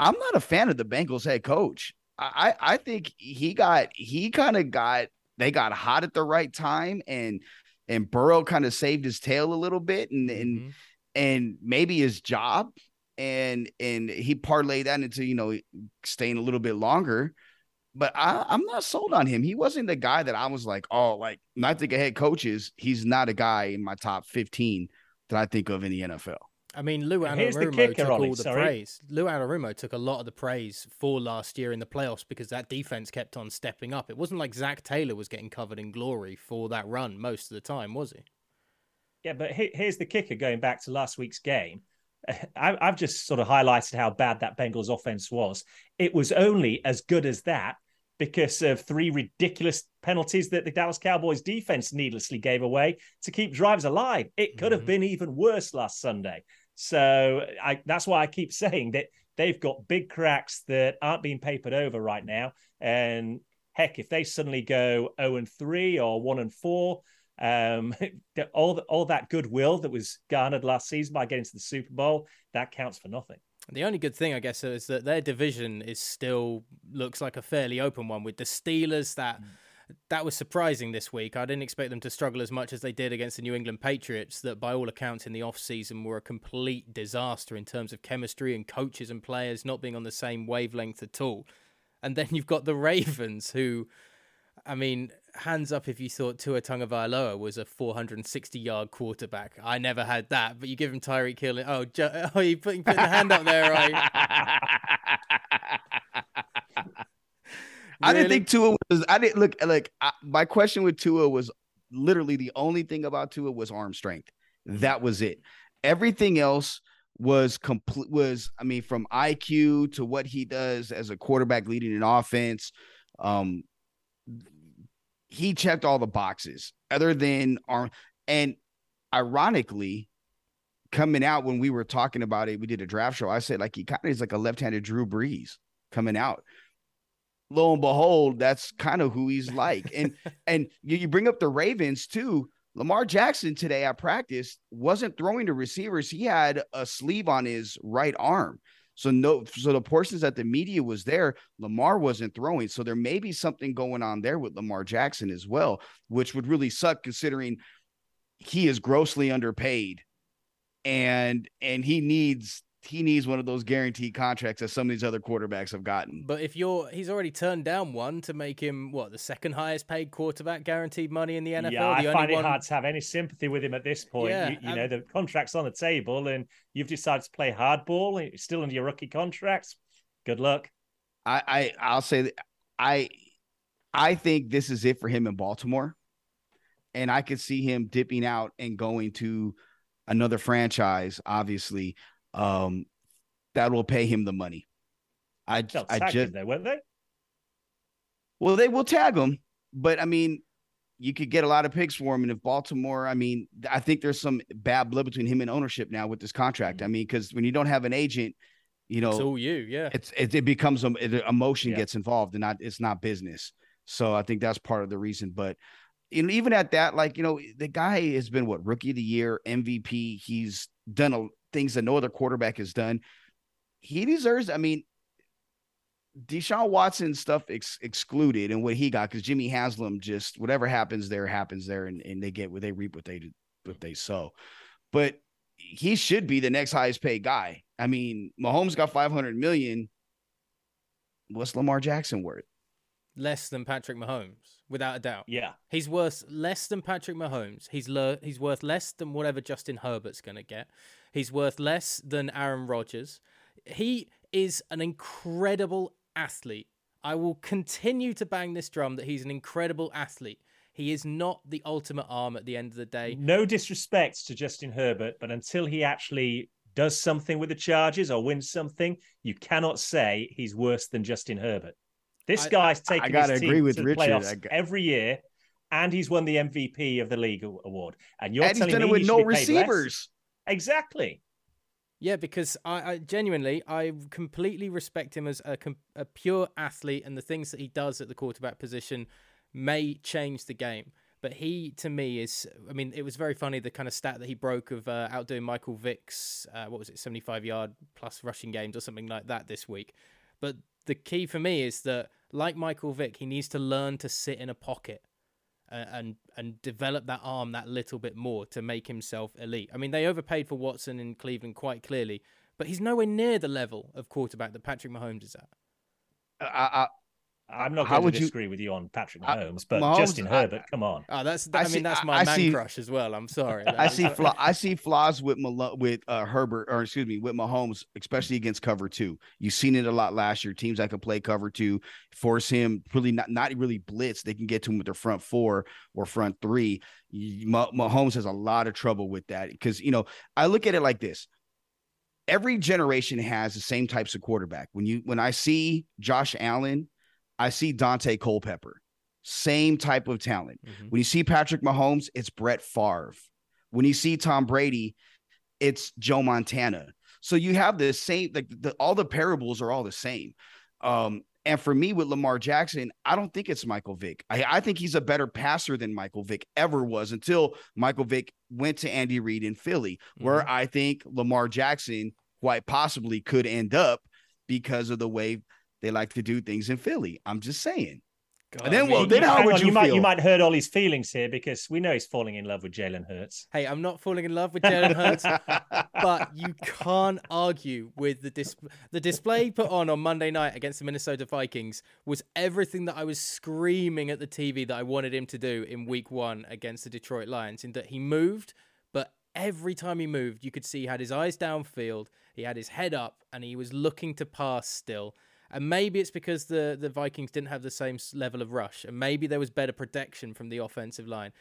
I'm not a fan of the Bengals head coach. I I think he got he kind of got they got hot at the right time and and Burrow kind of saved his tail a little bit and and mm-hmm. and maybe his job and and he parlayed that into you know staying a little bit longer. But I, I'm not sold on him. He wasn't the guy that I was like, oh, like not think of head coaches. He's not a guy in my top 15 that I think of in the NFL.
I mean, Lou Anarumo took all the sorry. praise. Lou Anarumo took a lot of the praise for last year in the playoffs because that defense kept on stepping up. It wasn't like Zac Taylor was getting covered in glory for that run most of the time, was he?
Yeah, but here's the kicker going back to last week's game. I've just sort of highlighted how bad that Bengals offense was. It was only as good as that because of three ridiculous penalties that the Dallas Cowboys defense needlessly gave away to keep drives alive. It could have mm-hmm. been even worse last Sunday. So I, that's why I keep saying that they've got big cracks that aren't being papered over right now. And heck, if they suddenly go 0 and 3 or 1 and 4, um, all, the, all that goodwill that was garnered last season by getting to the Super Bowl, that counts for nothing.
The only good thing, I guess, is that their division is still looks like a fairly open one with the Steelers. That mm. That was surprising this week. I didn't expect them to struggle as much as they did against the New England Patriots. That, by all accounts, in the off season were a complete disaster in terms of chemistry and coaches and players not being on the same wavelength at all. And then you've got the Ravens, who I mean, hands up if you thought Tua Tagovailoa was a 460 yard quarterback. I never had that, but you give him Tyreek Hill. Oh, oh, you put, you put the hand up there, right?
I didn't think Tua was. I didn't look like I, my question with Tua was literally the only thing about Tua was arm strength. That was it. Everything else was complete. Was I mean, from IQ to what he does as a quarterback leading an offense, um, he checked all the boxes other than arm and ironically coming out when we were talking about it we did a draft show i said like he kind of is like a left-handed drew brees coming out lo and behold that's kind of who he's like. And and you, you bring up the ravens too. Lamar jackson today at practice wasn't throwing to receivers. He had a sleeve on his right arm. So no, so the portions that the media was there, Lamar wasn't throwing. So there may be something going on there with Lamar Jackson as well, which would really suck considering he is grossly underpaid. And and he needs he needs one of those guaranteed contracts that some of these other quarterbacks have gotten.
But if you're, he's already turned down one to make him what the second highest paid quarterback guaranteed money in the NFL.
Yeah,
the
I find it one... hard to have any sympathy with him at this point. Yeah, you, you know, the contract's on the table, and you've decided to play hardball. And you're Still under your rookie contracts. Good luck.
I, I I'll say that I I think this is it for him in Baltimore, and I could see him dipping out and going to another franchise, obviously um, that will pay him the money. I, I just
they won't they?
Well, they will tag him, but I mean, you could get a lot of picks for him. And if Baltimore, I mean, I think there's some bad blood between him and ownership now with this contract. I mean, because when you don't have an agent, you know,
it's all you, yeah.
It's it, it becomes a it, emotion yeah. gets involved, and not it's not business. So I think that's part of the reason. But you know, even at that, like you know, the guy has been what rookie of the year, MVP. He's done a things that no other quarterback has done. He deserves, I mean, Deshaun Watson stuff ex- excluded and what he got because Jimmy Haslam just whatever happens there happens there and, and they get what they reap what they what they sow. But he should be the next highest paid guy. I mean, Mahomes got 500 million. What's Lamar Jackson worth?
Less than Patrick Mahomes, without a doubt.
Yeah.
He's worth less than Patrick Mahomes. He's le- he's worth less than whatever Justin Herbert's going to get. He's worth less than Aaron Rodgers. He is an incredible athlete. I will continue to bang this drum that he's an incredible athlete. He is not the ultimate arm at the end of the day.
No disrespect to Justin Herbert, but until he actually does something with the Chargers or wins something, you cannot say he's worse than Justin Herbert. This I, guy's taking I, I his team to the Richard. playoffs got... every year, and he's won the MVP of the league award. And you're
and
telling
he's done
me
it with no receivers.
Exactly.
Yeah, because I, I, genuinely, I completely respect him as a, a pure athlete, and the things that he does at the quarterback position may change the game. But he, to me, is. I mean, it was very funny the kind of stat that he broke of uh, outdoing Michael Vick's, uh, what was it, 75 yard plus rushing games or something like that this week. But the key for me is that, like Michael Vick, he needs to learn to sit in a pocket uh, and and develop that arm that little bit more to make himself elite. I mean, they overpaid for Watson in Cleveland quite clearly, but he's nowhere near the level of quarterback that Patrick Mahomes is at.
I
I'm not going to disagree you, with you on Patrick Mahomes, but Mahomes, Justin Herbert, come on.
Oh, that's I, I mean that's my I man see, crush as well. I'm sorry.
I see flaw, I see flaws with Mal- with uh, Herbert or excuse me with Mahomes, especially against cover two. You've seen it a lot last year. Teams that can play cover two force him really not not really blitz. They can get to him with their front four or front three. Mahomes has a lot of trouble with that because you know I look at it like this every generation has the same types of quarterback. When you when I see Josh Allen, I see Daunte Culpepper. Same type of talent. Mm-hmm. When you see Patrick Mahomes, it's Brett Favre. When you see Tom Brady, it's Joe Montana. So you have the same like the, all the parables are all the same. Um, and for me with Lamar Jackson, I don't think it's Michael Vick. I, I, think he's a better passer than Michael Vick ever was until Michael Vick went to Andy Reid in Philly, mm-hmm. where I think Lamar Jackson quite possibly could end up because of the way they like to do things in Philly. I'm just saying. God, and then, well, then how would
on,
you,
you might you might hurt Ollie's feelings here because we know he's falling in love with Jalen Hurts.
Hey, I'm not falling in love with Jalen Hurts, but you can't argue with the dis- the display put on on Monday night against the Minnesota Vikings was everything that I was screaming at the TV that I wanted him to do in Week One against the Detroit Lions. In that he moved, but every time he moved, you could see he had his eyes downfield, he had his head up, and he was looking to pass still and maybe it's because the, the Vikings didn't have the same level of rush, and maybe there was better protection from the offensive line.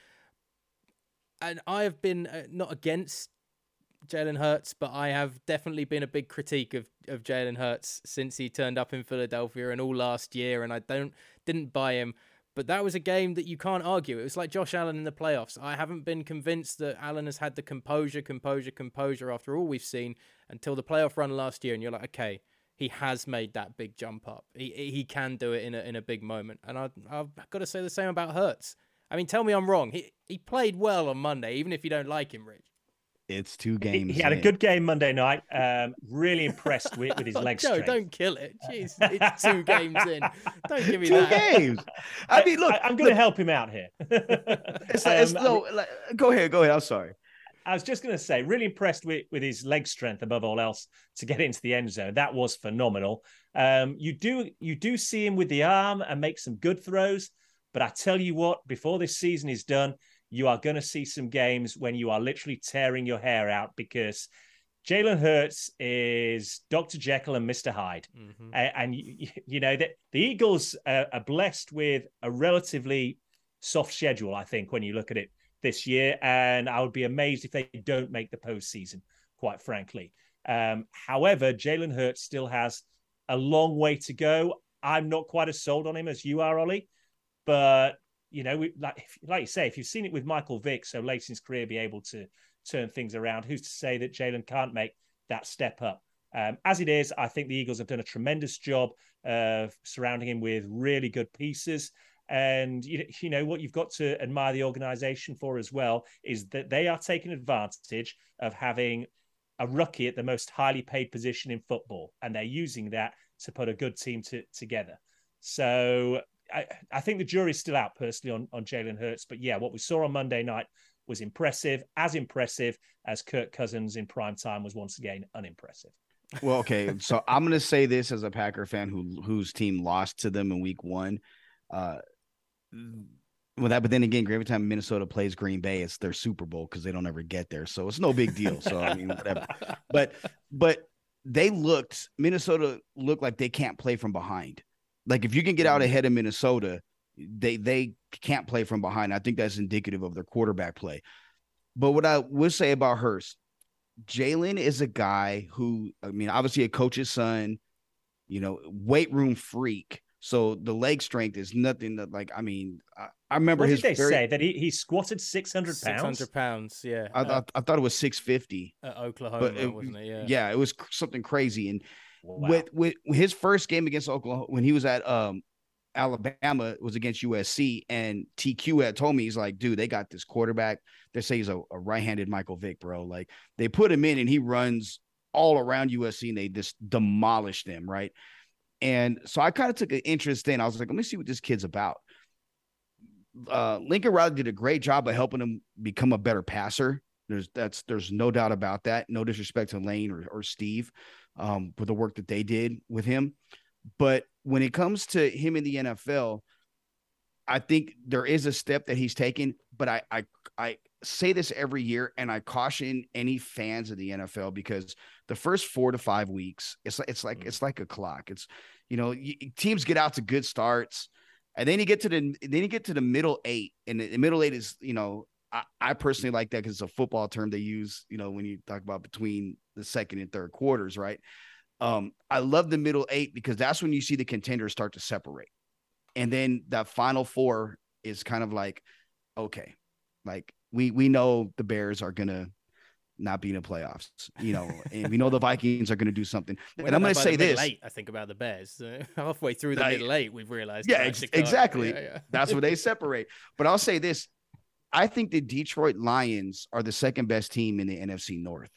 And I have been uh, not against Jalen Hurts, but I have definitely been a big critique of, of Jalen Hurts since he turned up in Philadelphia and all last year, and I don't didn't buy him. But that was a game that you can't argue. It was like Josh Allen in the playoffs. I haven't been convinced that Allen has had the composure, composure, composure after all we've seen until the playoff run last year, and you're like, okay, he has made that big jump up. He he can do it in a in a big moment, and I I've got to say the same about Hurts. I mean, tell me I'm wrong. He he played well on Monday, even if you don't like him, Rich.
It's two games.
He, he had a good game Monday night. Um, really impressed with, with his legs.
Joe,
strength.
don't kill it. Jeez, it's two games in. Don't give me
two
that.
Two games. I mean, look, I,
am going to help him out here.
it's, um, it's no, like, go ahead, go ahead. I'm sorry.
I was just going to say, really impressed with, with his leg strength above all else to get into the end zone. That was phenomenal. Um, you do you do see him with the arm and make some good throws, but I tell you what, before this season is done, you are going to see some games when you are literally tearing your hair out because Jalen Hurts is Dr. Jekyll and Mr. Hyde. Mm-hmm. And, and you, you, know, that the Eagles are, are blessed with a relatively soft schedule, I think, when you look at it this year, and I would be amazed if they don't make the postseason, quite frankly. Um, however, Jalen Hurts still has a long way to go. I'm not quite as sold on him as you are, Ollie, but you know, we, like like you say, if you've seen it with Michael Vick so late in his career, be able to turn things around, who's to say that Jalen can't make that step up? Um, as it is, I think the Eagles have done a tremendous job of surrounding him with really good pieces. And you, you know what you've got to admire the organization for as well is that they are taking advantage of having a rookie at the most highly paid position in football, and they're using that to put a good team to, together. So I, I think the jury's still out personally on, on Jalen Hurts, but yeah, what we saw on Monday night was impressive, as impressive as Kirk Cousins in prime time was once again unimpressive.
Well, okay, so I'm going to say this as a Packer fan who whose team lost to them in Week One. Uh, well, that, but then again, every time Minnesota plays Green Bay, it's their Super Bowl because they don't ever get there, so it's no big deal. So I mean, whatever. But but they looked Minnesota looked like they can't play from behind. Like if you can get out mm-hmm. ahead of Minnesota, they they can't play from behind. I think that's indicative of their quarterback play. But what I would say about Hurts, Jalen is a guy who, I mean, obviously a coach's son, you know, weight room freak so the leg strength is nothing that like I mean I, I remember
what
his
did they
very,
say that he, he squatted six hundred pounds. Six
hundred pounds, yeah.
I, uh, I, I thought it was six fifty
at Oklahoma, it, wasn't it? Yeah,
yeah, it was something crazy. And wow. with with his first game against Oklahoma when he was at um Alabama was against USC, and TQ had told me he's like, dude, they got this quarterback. They say he's a, a right-handed Michael Vick, bro. Like they put him in, and he runs all around USC, and they just demolish them, right? And so I kind of took an interest in. I was like, let me see what this kid's about. Uh, Lincoln Riley did a great job of helping him become a better passer. There's that's there's no doubt about that. No disrespect to Lane or, or Steve, um, for the work that they did with him. But when it comes to him in the NFL, I think there is a step that he's taken, but I I I say this every year and I caution any fans of the NFL because the first 4 to 5 weeks it's like it's like mm. it's like a clock. It's you know, teams get out to good starts and then you get to the then you get to the middle 8 and the middle 8 is, you know, I, I personally like that cuz it's a football term they use, you know, when you talk about between the second and third quarters, right? Um, I love the middle 8 because that's when you see the contenders start to separate and then that final four is kind of like okay like we we know the bears are gonna not be in the playoffs you know and we know the vikings are gonna do something and i'm gonna say this
late i think about the bears halfway through the like, middle eight we've realized
yeah ex- exactly yeah, yeah. that's where they separate but i'll say this i think the detroit lions are the second best team in the nfc north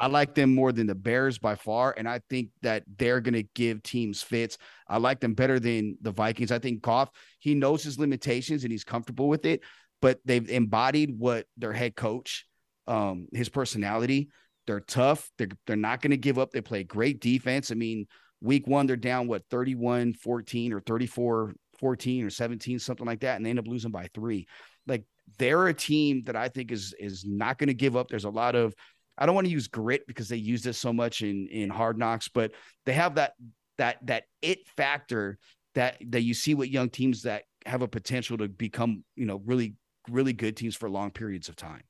I like them more than the Bears by far. And I think that they're going to give teams fits. I like them better than the Vikings. I think Goff, he knows his limitations and he's comfortable with it, but they've embodied what their head coach, um, his personality. They're tough. They're, they're not going to give up. They play great defense. I mean, week one, they're down, what, 31 14 or 34 14 or 17, something like that. And they end up losing by three. Like they're a team that I think is is not going to give up. There's a lot of I don't want to use grit because they use this so much in in Hard Knocks, but they have that that that it factor that that you see with young teams that have a potential to become you know really really good teams for long periods of time.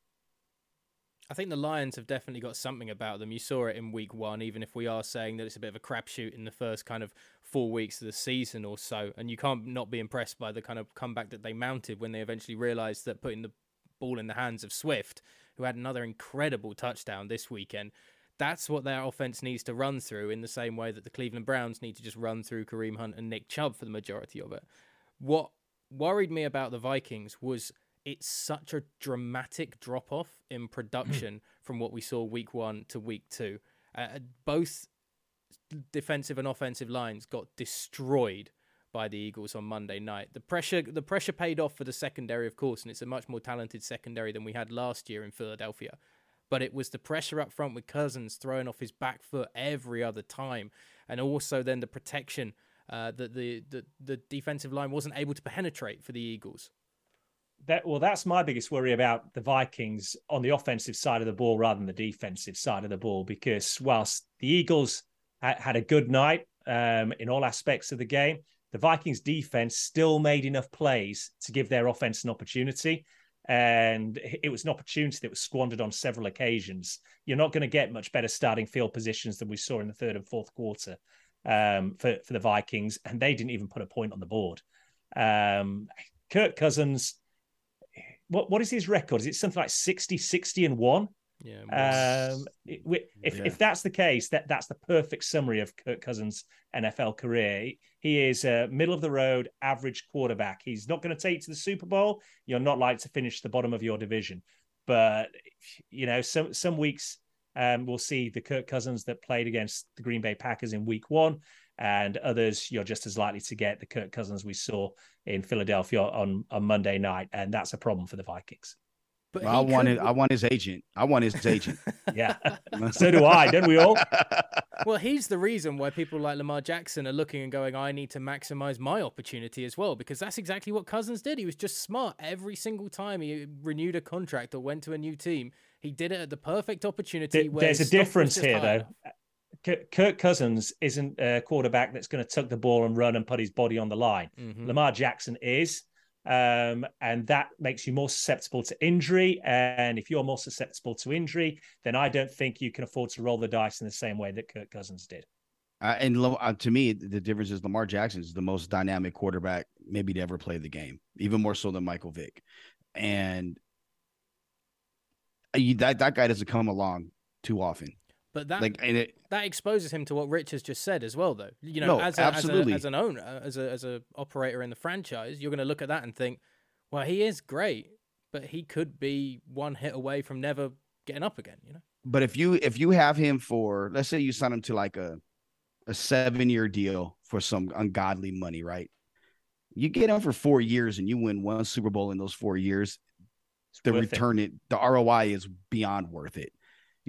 I think the Lions have definitely got something about them. You saw it in week one, even if we are saying that it's a bit of a crapshoot in the first kind of four weeks of the season or so. And you can't not be impressed by the kind of comeback that they mounted when they eventually realised that putting the ball in the hands of Swift who had another incredible touchdown this weekend. That's what their offense needs to run through in the same way that the Cleveland Browns need to just run through Kareem Hunt and Nick Chubb for the majority of it. What worried me about the Vikings was it's such a dramatic drop off in production from what we saw week one to week two. Uh, both defensive and offensive lines got destroyed by the Eagles on Monday night. The pressure the pressure paid off for the secondary, of course, and it's a much more talented secondary than we had last year in Philadelphia. But it was the pressure up front with Cousins throwing off his back foot every other time, and also then the protection uh, that the, the the defensive line wasn't able to penetrate for the Eagles.
That well, that's my biggest worry about the Vikings on the offensive side of the ball rather than the defensive side of the ball. Because whilst the Eagles had a good night um, in all aspects of the game, the Vikings defense still made enough plays to give their offense an opportunity. And it was an opportunity that was squandered on several occasions. You're not going to get much better starting field positions than we saw in the third and fourth quarter um, for, for the Vikings. And they didn't even put a point on the board. Um, Kirk Cousins, what, what is his record? Is it something like 60, 60 and one? Yeah. Um, if, yeah. if that's the case, that that's the perfect summary of Kirk Cousins' NFL career. He is a middle of the road, average quarterback. He's not going to take to the Super Bowl. You're not like to finish the bottom of your division, but you know, some some weeks um, we'll see the Kirk Cousins that played against the Green Bay Packers in Week One, and others you're just as likely to get the Kirk Cousins we saw in Philadelphia on on Monday night, and that's a problem for the Vikings.
But well, I wanted, could... I want his agent. I want his agent.
yeah, so do I. Don't we all?
Well, he's the reason why people like Lamar Jackson are looking and going, "I need to maximize my opportunity as well," because that's exactly what Cousins did. He was just smart every single time he renewed a contract or went to a new team. He did it at the perfect opportunity.
There's a difference here, higher. though. Kirk Cousins isn't a quarterback that's going to tuck the ball and run and put his body on the line. Mm-hmm. Lamar Jackson is um, and that makes you more susceptible to injury. And if you're more susceptible to injury, then I don't think you can afford to roll the dice in the same way that Kirk Cousins did.
Uh, and uh, to me, the difference is Lamar Jackson is the most dynamic quarterback maybe to ever play the game, even more so than Michael Vick. And uh, that that guy doesn't come along too often.
But that like, it, that exposes him to what Rich has just said as well, though. You know, no, as, a, absolutely. as, a, as an owner, as a as a operator in the franchise, you're going to look at that and think, well, he is great, but he could be one hit away from never getting up again. You know.
But if you if you have him for, let's say you sign him to like a a seven year deal for some ungodly money, right? You get him for four years and you win one Super Bowl in those four years. It's the return it. it, the ROI is beyond worth it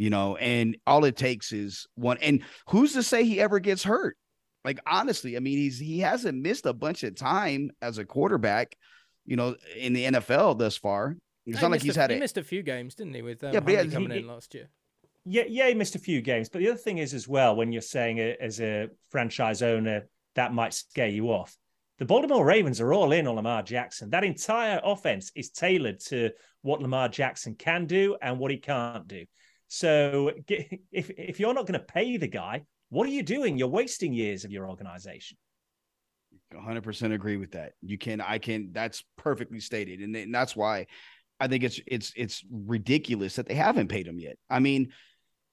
you know, and all it takes is one. And who's to say he ever gets hurt? Like honestly, I mean, he's he hasn't missed a bunch of time as a quarterback, you know, in the NFL thus far. It's
no,
not like he's
a,
had
he
a,
missed a few games, didn't he? With um, yeah, but yeah, coming he, in last year.
Yeah, yeah, he missed a few games. But the other thing is as well, when you're saying it as a franchise owner, that might scare you off. The Baltimore Ravens are all in on Lamar Jackson. That entire offense is tailored to what Lamar Jackson can do and what he can't do. So if if you're not going to pay the guy, what are you doing? You're wasting years of your organization.
100% agree with that. You can I can that's perfectly stated and, and that's why I think it's it's it's ridiculous that they haven't paid him yet. I mean,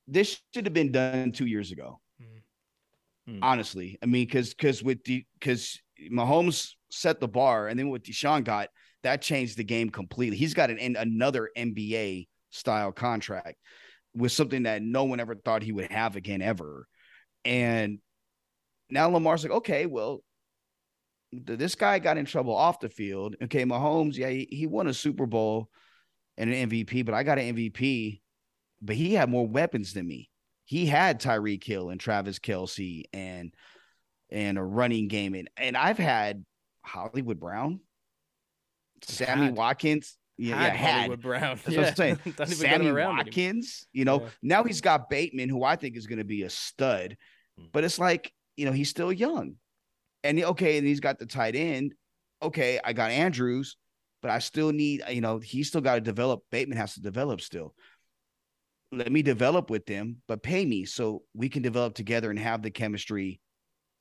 this should have been done 2 years ago. Mm. Honestly. I mean cuz cuz with the cuz Mahomes set the bar, and then what Deshaun got, that changed the game completely. He's got an another NBA style contract with something that no one ever thought he would have again ever. And now Lamar's like, okay, well, this guy got in trouble off the field. Okay, Mahomes, yeah, he, he won a Super Bowl and an MVP, but I got an MVP, but he had more weapons than me. He had Tyreek Hill and Travis Kelce and and a running game. And, and I've had Hollywood Brown, Sammy. Watkins.
Yeah, had yeah, had Hollywood Brown.
That's yeah. what I'm saying. Sammy Watkins, you know, yeah. now he's got Bateman, who I think is going to be a stud, hmm. but it's like, you know, he's still young. And okay, and he's got the tight end. Okay, I got Andrews, but I still need, you know, he's still got to develop. Bateman has to develop still. Let me develop with them, but pay me so we can develop together and have the chemistry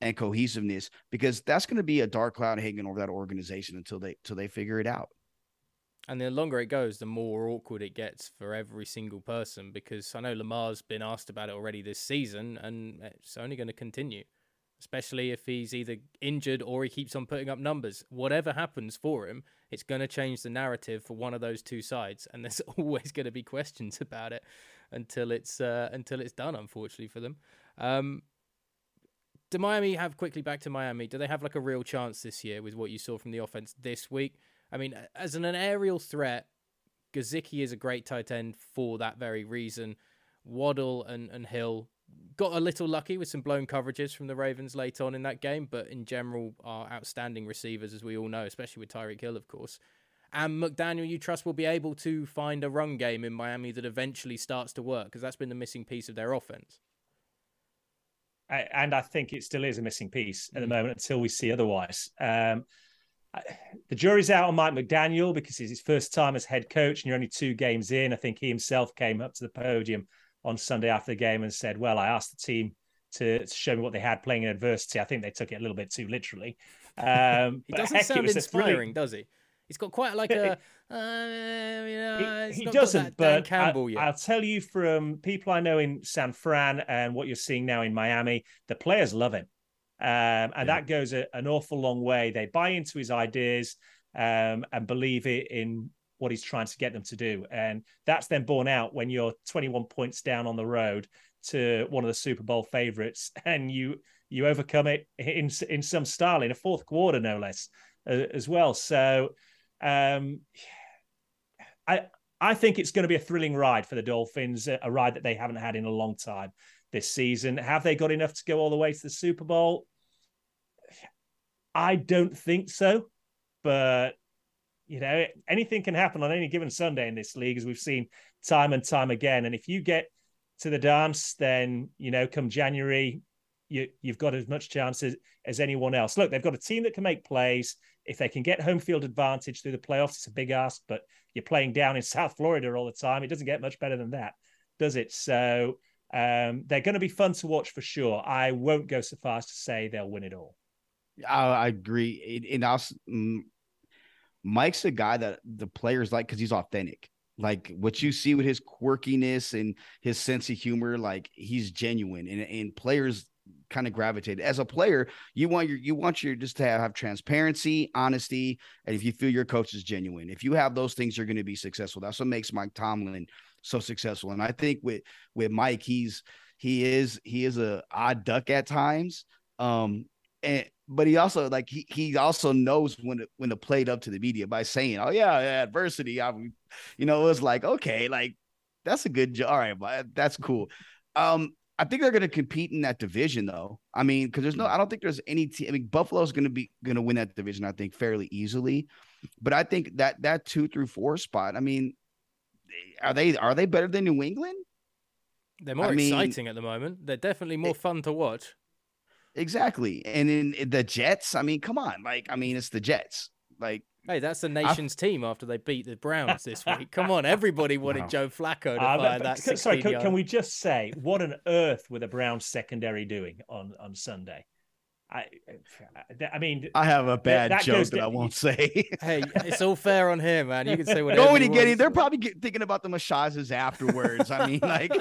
and cohesiveness because that's going to be a dark cloud hanging over that organization until they until they figure it out.
And the longer it goes, the more awkward it gets for every single person because I know Lamar's been asked about it already this season and it's only going to continue, especially if he's either injured or he keeps on putting up numbers. Whatever happens for him, it's going to change the narrative for one of those two sides and there's always going to be questions about it until it's uh, until it's done unfortunately for them. Um, do Miami have quickly back to Miami? Do they have like a real chance this year with what you saw from the offense this week? I mean, as an, an aerial threat, Gesicki is a great tight end for that very reason. Waddle and, and Hill got a little lucky with some blown coverages from the Ravens late on in that game, but in general are outstanding receivers, as we all know, especially with Tyreek Hill, of course. And McDaniel, you trust, will be able to find a run game in Miami that eventually starts to work because that's been the missing piece of their offense
and I think it still is a missing piece at the mm. moment until we see otherwise. Um, the jury's out on Mike McDaniel because it's his first time as head coach, and you're only two games in. I think he himself came up to the podium on Sunday after the game and said, "Well, I asked the team to, to show me what they had playing in adversity. I think they took it a little bit too literally."
Um, he doesn't heck, sound inspiring, does he? He's got quite like a. Uh, you know,
he, he doesn't, but Campbell I, will tell you from people I know in San Fran and what you're seeing now in Miami, the players love him. Um, and yeah. that goes a, an awful long way. They buy into his ideas um, and believe it in what he's trying to get them to do. And that's then borne out when you're 21 points down on the road to one of the Super Bowl favorites and you you overcome it in in some style in a fourth quarter no less uh, as well. So um, I I think it's going to be a thrilling ride for the Dolphins, a ride that they haven't had in a long time this season. Have they got enough to go all the way to the Super Bowl? I don't think so, but you know, anything can happen on any given Sunday in this league, as we've seen time and time again. And if you get to the dance, then you know, come January, you you've got as much chance as, as anyone else. Look, they've got a team that can make plays. If they can get home field advantage through the playoffs, it's a big ask, but you're playing down in South Florida all the time. It doesn't get much better than that, does it? So um, they're going to be fun to watch for sure. I won't go so far as to say they'll win it all.
I, I agree. And also, mm, Mike's a guy that the players like because he's authentic. Like what you see with his quirkiness and his sense of humor, like he's genuine, and, and players kind of gravitated as a player you want your you want your just to have, have, transparency honesty and if you feel your coach is genuine. If you have those things you're going to be successful. That's what makes mike tomlin so successful. And i think with with mike he's he is he is a odd duck at times. Um and but he also like he, he also knows when when to play it up to the media by saying oh yeah adversity. I you know it was like okay like that's a good job all right that's cool. Um I think they're going to compete in that division, though. I mean, because there's no, mm. I don't think there's any team. I mean, Buffalo's going to be going to win that division. I think fairly easily, but I think that that two through four spot. I mean, are they are they better than New England?
They're more I exciting mean, at the moment. They're definitely more it, fun to watch.
Exactly, and in, in eh, the Jets. I mean, come on, like I mean, it's the Jets. Like
Hey, that's the nation's I... team after they beat the Browns this week. Come on, everybody wanted wow. Joe Flacco to uh, fire that. Sorry,
can, can, we just say what on earth were the Browns secondary doing on on Sunday? I, I mean,
I have a bad that joke that I won't say.
hey, it's all fair on him, man. You can say whatever.
Going and getting, they're probably get, thinking about the massages afterwards. I mean, like,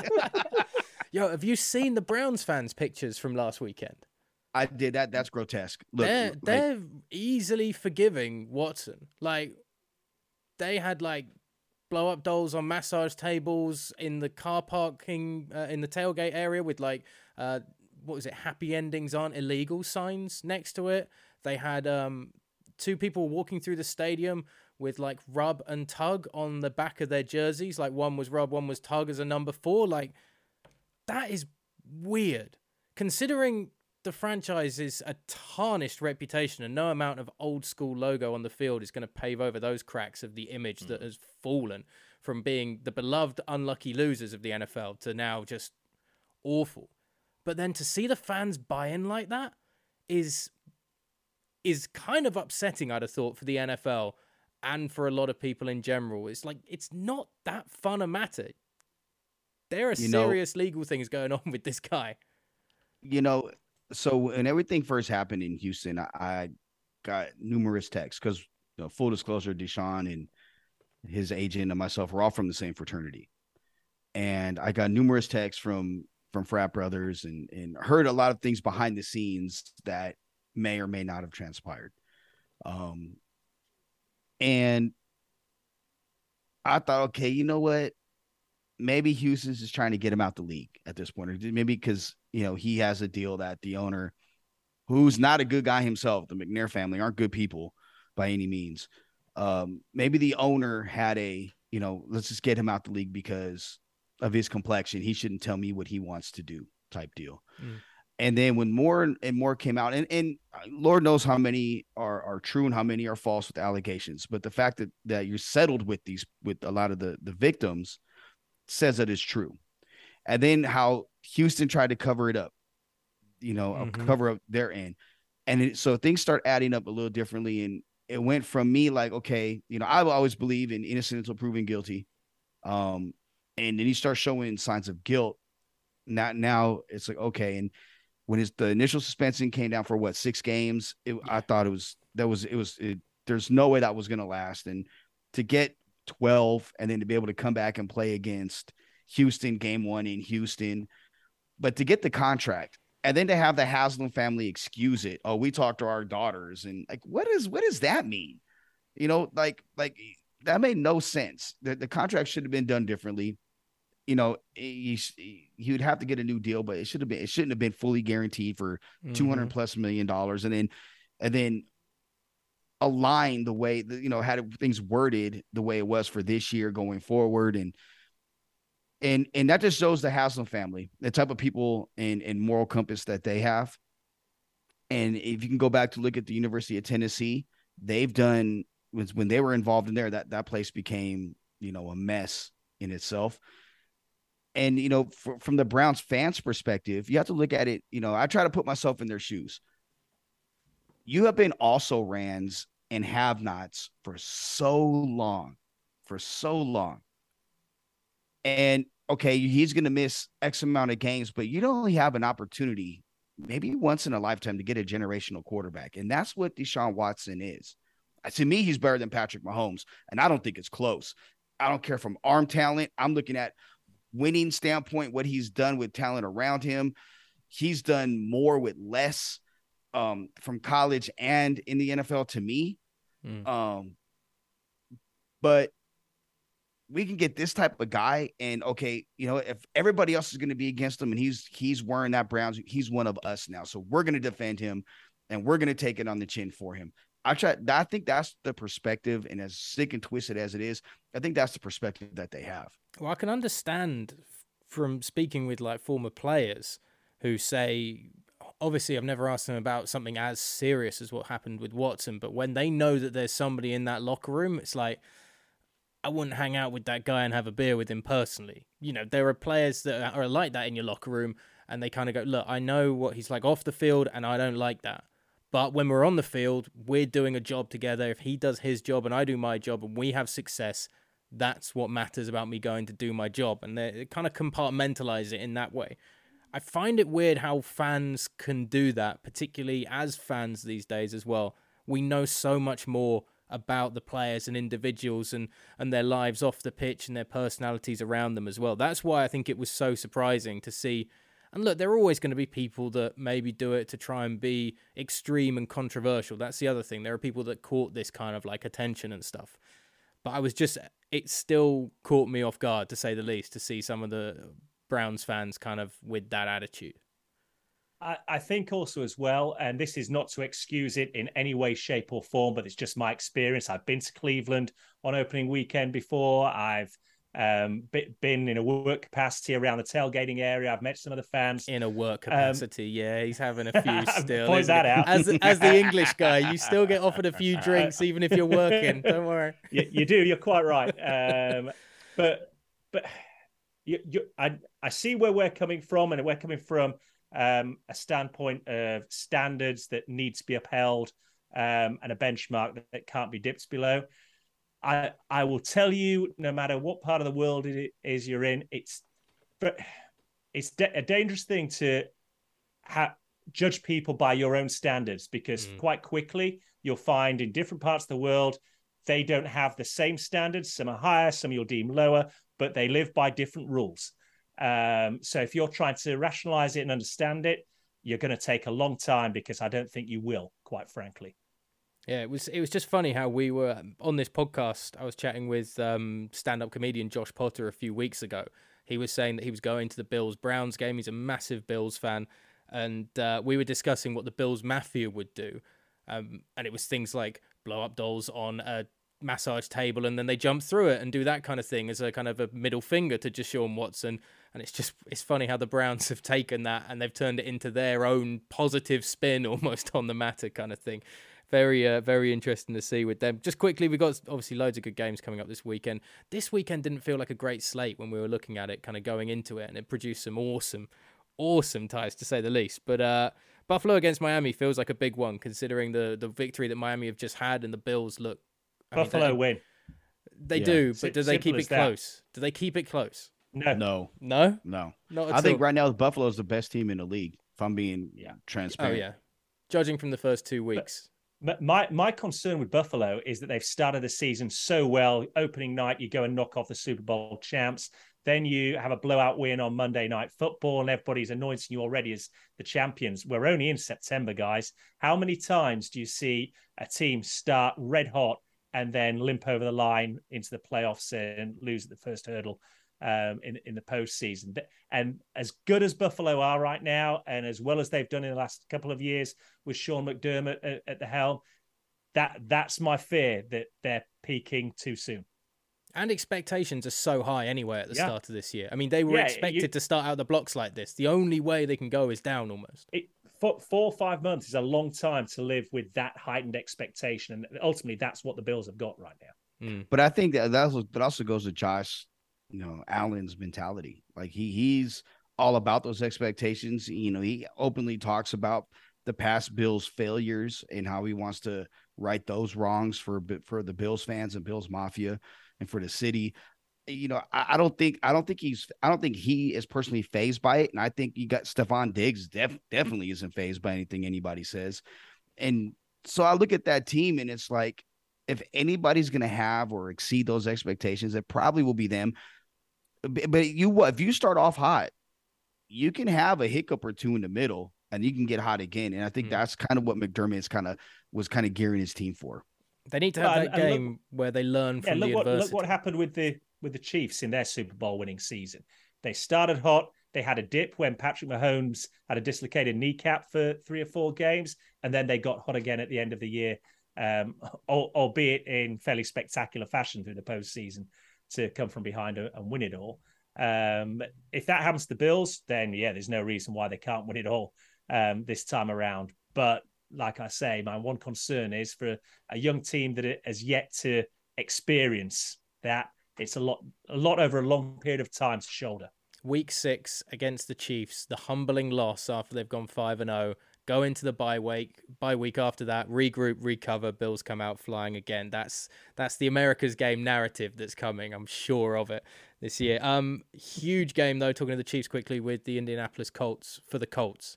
yo, have you seen the Browns fans' pictures from last weekend?
I did that. That's grotesque.
Look, they're like, they're easily forgiving Watson. Like they had like blow up dolls on massage tables in the car parking uh, in the tailgate area with like uh, what was it? Happy endings aren't illegal signs next to it. They had um, two people walking through the stadium with like rub and tug on the back of their jerseys. Like one was rub, one was tug as a number four. Like that is weird considering the franchise is a tarnished reputation, and no amount of old school logo on the field is going to pave over those cracks of the image mm. that has fallen from being the beloved unlucky losers of the NFL to now just awful. But then to see the fans buy in like that is is kind of upsetting, I'd have thought, for the NFL and for a lot of people in general. It's like it's not that fun a matter. There are you serious know, legal things going on with this guy.
You know, so when everything first happened in Houston, I, I got numerous texts because you know, full disclosure, Deshaun and his agent and myself were all from the same fraternity, and I got numerous texts from from frat brothers and and heard a lot of things behind the scenes that may or may not have transpired. Um, and I thought, okay, you know what? Maybe Houston's just trying to get him out the league at this point, or maybe because you know he has a deal that the owner, who's not a good guy himself, the McNair family aren't good people by any means. Um, maybe the owner had a you know let's just get him out the league because of his complexion. He shouldn't tell me what he wants to do type deal. Mm. And then when more and more came out, and, and Lord knows how many are, are true and how many are false with allegations, but the fact that, that you're settled with these with a lot of the the victims, says that is true. And then how Houston tried to cover it up, you know, mm-hmm. cover up their end. And it, so things start adding up a little differently. And it went from me like, okay, you know, I will always believe in innocent until proven guilty. Um, and then he starts showing signs of guilt. Not now it's like, okay. And when his the initial suspension came down for what six games, it, I thought it was that was it was it, there's no way that was going to last. And to get 12 and then to be able to come back and play against Houston game one in Houston. But to get the contract and then to have the Haslam family excuse it. Oh, we talked to our daughters and like what is what does that mean? You know, like like that made no sense. The, the contract should have been done differently. You know, he, he would have to get a new deal, but it should have been it shouldn't have been fully guaranteed for mm-hmm. 200 plus million dollars and then and then align the way you know had things worded the way it was for this year going forward. And and and that just shows the Haslam family the type of people and and moral compass that they have. And if you can go back to look at the University of Tennessee they've done when they were involved in there that that place became you know a mess in itself. And you know for, from the Browns fans perspective you have to look at it you know I try to put myself in their shoes you have been also rans and have nots for so long, for so long. And okay, he's going to miss X amount of games, but you don't have an opportunity, maybe once in a lifetime, to get a generational quarterback. And that's what Deshaun Watson is. Uh, to me, he's better than Patrick Mahomes, and I don't think it's close. I don't care from arm talent. I'm looking at winning standpoint, what he's done with talent around him. He's done more with less um, from college and in the NFL to me. Mm. Um, but we can get this type of guy, and okay, you know, if everybody else is going to be against him, and he's he's wearing that Browns, he's one of us now, so we're going to defend him, and we're going to take it on the chin for him. I try. I think that's the perspective, and as sick and twisted as it is, I think that's the perspective that they have.
Well, I can understand from speaking with like former players who say obviously I've never asked them about something as serious as what happened with Watson, but when they know that there's somebody in that locker room, it's like I wouldn't hang out with that guy and have a beer with him personally. You know, there are players that are like that in your locker room and they kind of go, "Look, I know what he's like off the field and I don't like that." But when we're on the field, we're doing a job together. If he does his job and I do my job and we have success, that's what matters about me going to do my job. And they kind of compartmentalize it in that way. I find it weird how fans can do that, particularly as fans these days as well. We know so much more about the players and individuals and, and their lives off the pitch and their personalities around them as well. That's why I think it was so surprising to see. And look, there are always going to be people that maybe do it to try and be extreme and controversial. That's the other thing. There are people that caught this kind of like attention and stuff. But I was just, it still caught me off guard to say the least to see some of the Browns fans kind of with that attitude.
I, I think also as well, and this is not to excuse it in any way, shape, or form, but it's just my experience. I've been to Cleveland on opening weekend before. I've um, been in a work capacity around the tailgating area. I've met some of the fans
in a work um, capacity. Um, yeah, he's having a few still.
Point that out.
As as the English guy, you still get offered a few drinks even if you're working. Don't worry.
You, you do. You're quite right. Um, but but you, you, I, I see where we're coming from, and we're coming from um, a standpoint of standards that need to be upheld um, and a benchmark that, that, can't be dipped below. I I will tell you, no matter what part of the world it is you're in, it's but it's a dangerous thing to ha- judge people by your own standards because mm. quite quickly you'll find in different parts of the world they don't have the same standards. Some are higher, some you'll deem lower, but they live by different rules. Um, so if you're trying to rationalize it and understand it, you're going to take a long time because I don't think you will, quite frankly.
Yeah, it was it was just funny how we were on this podcast. I was chatting with um, stand-up comedian Josh Potter a few weeks ago. He was saying that he was going to the Bills Browns game. He's a massive Bills fan, and uh, we were discussing what the Bills Mafia would do. Um, and it was things like blow up dolls on a massage table and then they jump through it and do that kind of thing as a kind of a middle finger to Deshaun Watson. And it's just it's funny how the Browns have taken that and they've turned it into their own positive spin almost on the matter kind of thing. Very uh, very interesting to see with them. Just quickly, we've got obviously loads of good games coming up this weekend. This weekend didn't feel like a great slate when we were looking at it, kind of going into it, and it produced some awesome, awesome ties to say the least. But uh, Buffalo against Miami feels like a big one, considering the the victory that Miami have just had, and the Bills look
Buffalo
mean,
win.
They yeah. do, but do they keep it close? Do they keep it close?
No, no,
no,
no. no I think right now Buffalo is the best team in the league. If I'm being yeah. Oh, transparent.
Oh yeah, judging from the first two weeks.
But my my concern with Buffalo is that they've started the season so well. Opening night, you go and knock off the Super Bowl champs. Then you have a blowout win on Monday Night Football, and everybody's anointing you already as the champions. We're only in September, guys. How many times do you see a team start red hot and then limp over the line into the playoffs and lose at the first hurdle um, in in the postseason. And as good as Buffalo are right now, and as well as they've done in the last couple of years with Sean McDermott at, at the helm, that that's my fear that they're peaking too soon.
And expectations are so high anyway at the yeah. start of this year. I mean, they were yeah, expected you, to start out the blocks like this. The only way they can go is down almost.
It, four, four or five months is a long time to live with that heightened expectation, and ultimately, that's what the Bills have got right now.
Mm. But I think that that also, that also goes to Josh, you know, Allen's mentality. Like he he's all about those expectations. You know, he openly talks about the past Bills failures and how he wants to right those wrongs for for the Bills fans and Bills Mafia and for the city you know, I, I, don't think I don't think he's I don't think he is personally fazed by it. And I think you got Stefon Diggs def, definitely isn't fazed by anything anybody says. And so I look at that team and it's like if anybody's gonna have or exceed those expectations, it probably will be them. But you if you start off hot, you can have a hiccup or two in the middle and you can get hot again. And I think mm. that's kind of what McDermott's kind of was kind of gearing his team for.
They need to have that game look, where they learn from yeah,
look
the
what,
adversity.
Look what happened with the with the Chiefs in their Super Bowl winning season. They started hot. They had a dip when Patrick Mahomes had a dislocated kneecap for three or four games, and then they got hot again at the end of the year, um, albeit in fairly spectacular fashion through the postseason to come from behind and win it all. Um, if that happens to the Bills, then yeah, there's no reason why they can't win it all um, this time around. But like I say, my one concern is for a young team that has yet to experience that it's a lot, a lot over a long period of time to shoulder.
Week six against the Chiefs, the humbling loss after they've gone five and zero. Oh, go into the bye week, bye week after that, regroup, recover. Bills come out flying again. That's that's the America's game narrative that's coming. I'm sure of it this year. Um, huge game though. Talking to the Chiefs quickly with the Indianapolis Colts for the Colts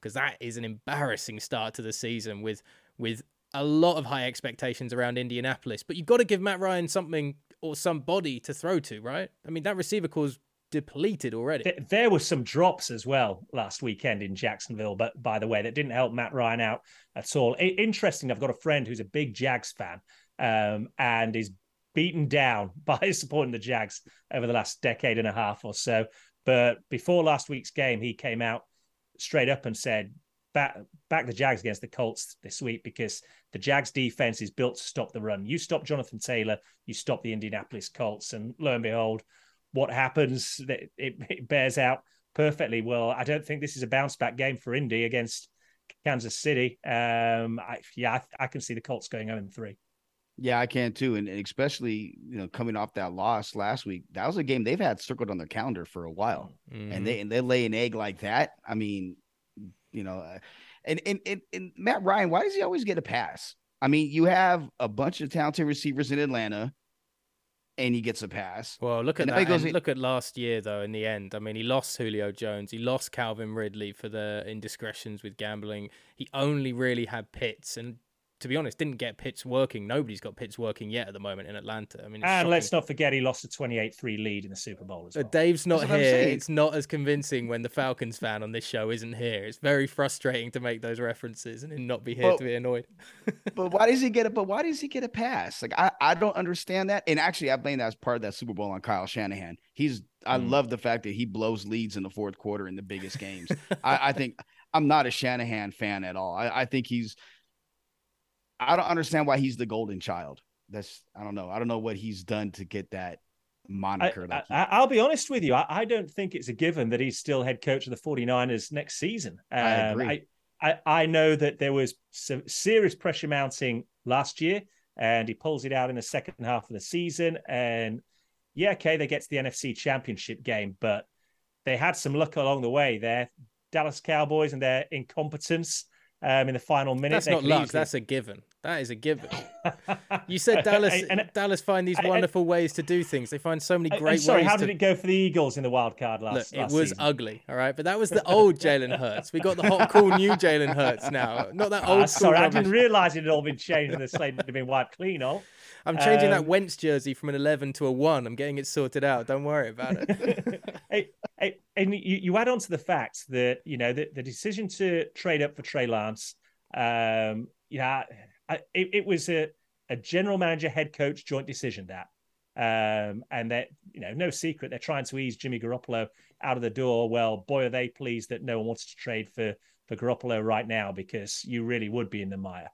because that is an embarrassing start to the season with with a lot of high expectations around Indianapolis. But you've got to give Matt Ryan something or somebody to throw to, right? I mean, that receiver core's depleted already.
There were some drops as well last weekend in Jacksonville, but by the way, that didn't help Matt Ryan out at all. Interesting, I've got a friend who's a big Jags fan um, and is beaten down by supporting the Jags over the last decade and a half or so. But before last week's game, he came out straight up and said, back, back the Jags against the Colts this week because the Jags defense is built to stop the run. You stop Jonathan Taylor, you stop the Indianapolis Colts. And lo and behold, what happens, it, it bears out perfectly. Well, I don't think this is a bounce back game for Indy against Kansas City. Um, I, yeah, I, I, can see the Colts going 0 3.
Yeah, I can too, and especially you know coming off that loss last week, that was a game they've had circled on their calendar for a while, mm-hmm. and they and they lay an egg like that. I mean, you know, uh, and, and and and Matt Ryan, why does he always get a pass? I mean, you have a bunch of talented receivers in Atlanta, and he gets a pass.
Well, look at and that. Look at last year though. In the end, I mean, he lost Julio Jones, he lost Calvin Ridley for the indiscretions with gambling. He only really had Pitts, and to be honest, didn't get Pitts working. Nobody's got Pitts working yet at the moment in Atlanta. I mean,
and shocking. let's not forget he lost a 28-3 lead in the Super Bowl as well.
Dave's not here. It's not as convincing when the Falcons fan on this show isn't here. It's very frustrating to make those references and not be here to be annoyed.
but why does he get it? But why does he get a pass? Like I, I don't understand that. And actually, I blame that as part of that Super Bowl on Kyle Shanahan. He's I mm. love the fact that he blows leads in the fourth quarter in the biggest games. I, I think I'm not a Shanahan fan at all. I, I think he's I don't understand why he's the golden child. That's I don't know. I don't know what he's done to get that moniker.
I, will be honest with you. I, I, don't think it's a given that he's still head coach of the 49ers next season. Um, I agree. I, I, know that there was some serious pressure mounting last year, and he pulls it out in the second half of the season. And yeah, okay, they get to the NFC Championship game, but they had some luck along the way there. Dallas Cowboys and their incompetence um, in the final minute.
That's not luck. Easily... That's a given. That is a given. you said Dallas. and, and, Dallas find these wonderful and, ways to do things. They find so many great
sorry,
ways.
how
to...
did it go for the Eagles in the wild card last?
Look,
last
it was
season?
ugly. All right, but that was the old Jalen Hurts. We got the hot, cool new Jalen Hurts now. Not that old. Uh,
sorry,
rubbish.
I didn't realize it had all been changed and the slate had been wiped clean. Oh.
I'm changing um, that Wentz jersey from an 11 to a 1. I'm getting it sorted out. Don't worry about
it. hey, and you, you add on to the fact that, you know, the, the decision to trade up for Trey Lance, um, yeah, it, it was a, a general manager, head coach joint decision that. Um, and that, you know, no secret, they're trying to ease Jimmy Garoppolo out of the door. Well, boy, are they pleased that no one wants to trade for, for Garoppolo right now because you really would be in the mire.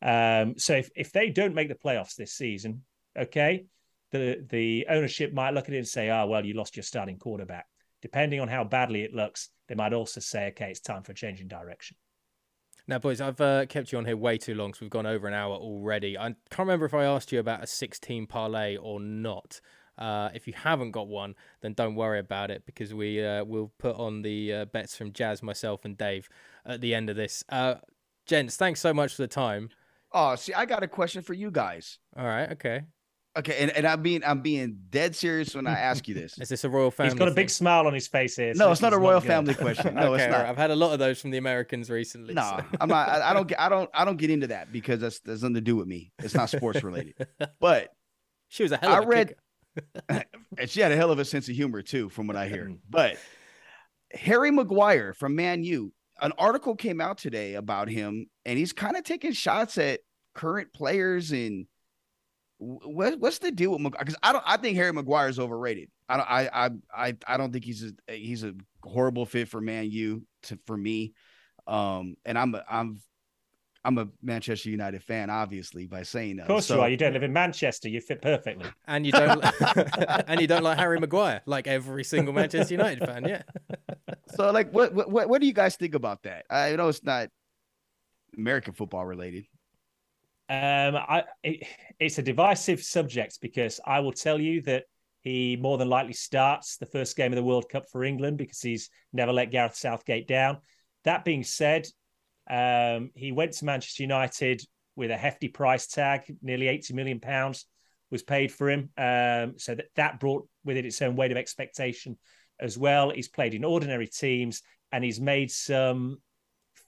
Um, so if, if they don't make the playoffs this season, okay, the the ownership might look at it and say, "Oh, well, you lost your starting quarterback." Depending on how badly it looks, they might also say, "Okay, it's time for a change in direction."
Now, boys, I've uh, kept you on here way too long, so we've gone over an hour already. I can't remember if I asked you about a 16 parlay or not. Uh, if you haven't got one, then don't worry about it because we uh, will put on the uh, bets from Jazz, myself, and Dave at the end of this. Uh, gents, thanks so much for the time.
Oh, see, I got a question for you guys.
All right, okay.
Okay, and, and I'm being I'm being dead serious when I ask you this.
Is this a royal family?
He's got
a
thing? big smile on his face here.
So no, it's not a royal not family question. No, okay, it's not.
Right. I've had a lot of those from the Americans recently.
No, so. I'm not. I, I, don't get. I don't. I don't get into that because that's that's nothing to do with me. It's not sports related. But
she was a hell of I a read,
and she had a hell of a sense of humor too, from what I hear. Mm. but Harry Maguire from Man U, an article came out today about him, and he's kind of taking shots at current players and what, what's the deal with Maguire? Because I don't. I think Harry Maguire is overrated. I don't. I I I don't think he's a he's a horrible fit for Man U to for me. Um, and I'm I'm I'm a Manchester United fan, obviously, by saying that.
Of course
so,
you are. You don't live in Manchester. You fit perfectly.
And you don't and you don't like Harry Maguire, like every single Manchester United fan, yeah.
so like what what what do you guys think about that? I know it's not American football related.
Um, I it, it's a divisive subject because I will tell you that he more than likely starts the first game of the World Cup for England because he's never let Gareth Southgate down. That being said, um, he went to Manchester United with a hefty price tag, nearly 80 million pounds was paid for him. Um, so that, that brought with it its own weight of expectation as well. He's played in ordinary teams and he's made some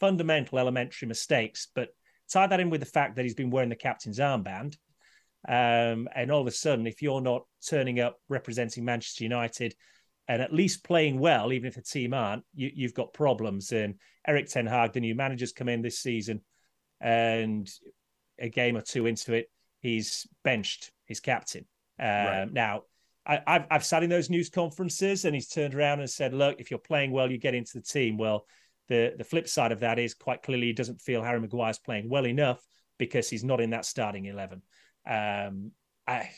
fundamental elementary mistakes, but tie that in with the fact that he's been wearing the captain's armband. Um, and all of a sudden, if you're not turning up representing Manchester United and at least playing well, even if the team aren't, you, have got problems. And Erik Ten Hag, the new manager's come in this season, and a game or two into it, he's benched his captain. Um, right. Now, I, have I've sat in those news conferences, and he's turned around and said, "Look, if you're playing well, you get into the team." Well, the the flip side of that is quite clearly he doesn't feel Harry Maguire's playing well enough because he's not in that starting eleven. Um, I,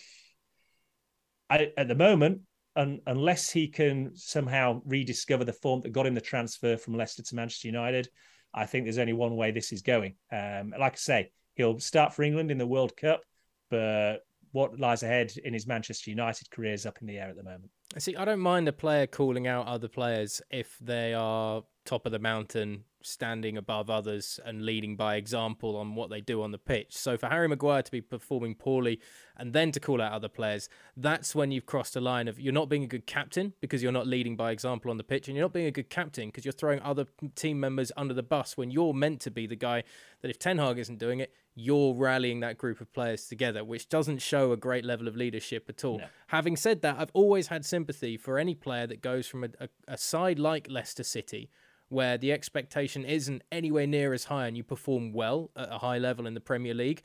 I at the moment, un, unless he can somehow rediscover the form that got him the transfer from Leicester to Manchester United, I think there's only one way this is going. Um, like I say, he'll start for England in the World Cup, but what lies ahead in his Manchester United career is up in the air at the moment.
See, I don't mind a player calling out other players if they are top of the mountain, standing above others and leading by example on what they do on the pitch. So for Harry Maguire to be performing poorly and then to call out other players, that's when you've crossed a line of you're not being a good captain because you're not leading by example on the pitch, and you're not being a good captain because you're throwing other team members under the bus when you're meant to be the guy that if Ten Hag isn't doing it, you're rallying that group of players together, which doesn't show a great level of leadership at all. No. Having said that, I've always had sympathy for any player that goes from a, a, a side like Leicester City where the expectation isn't anywhere near as high and you perform well at a high level in the Premier League.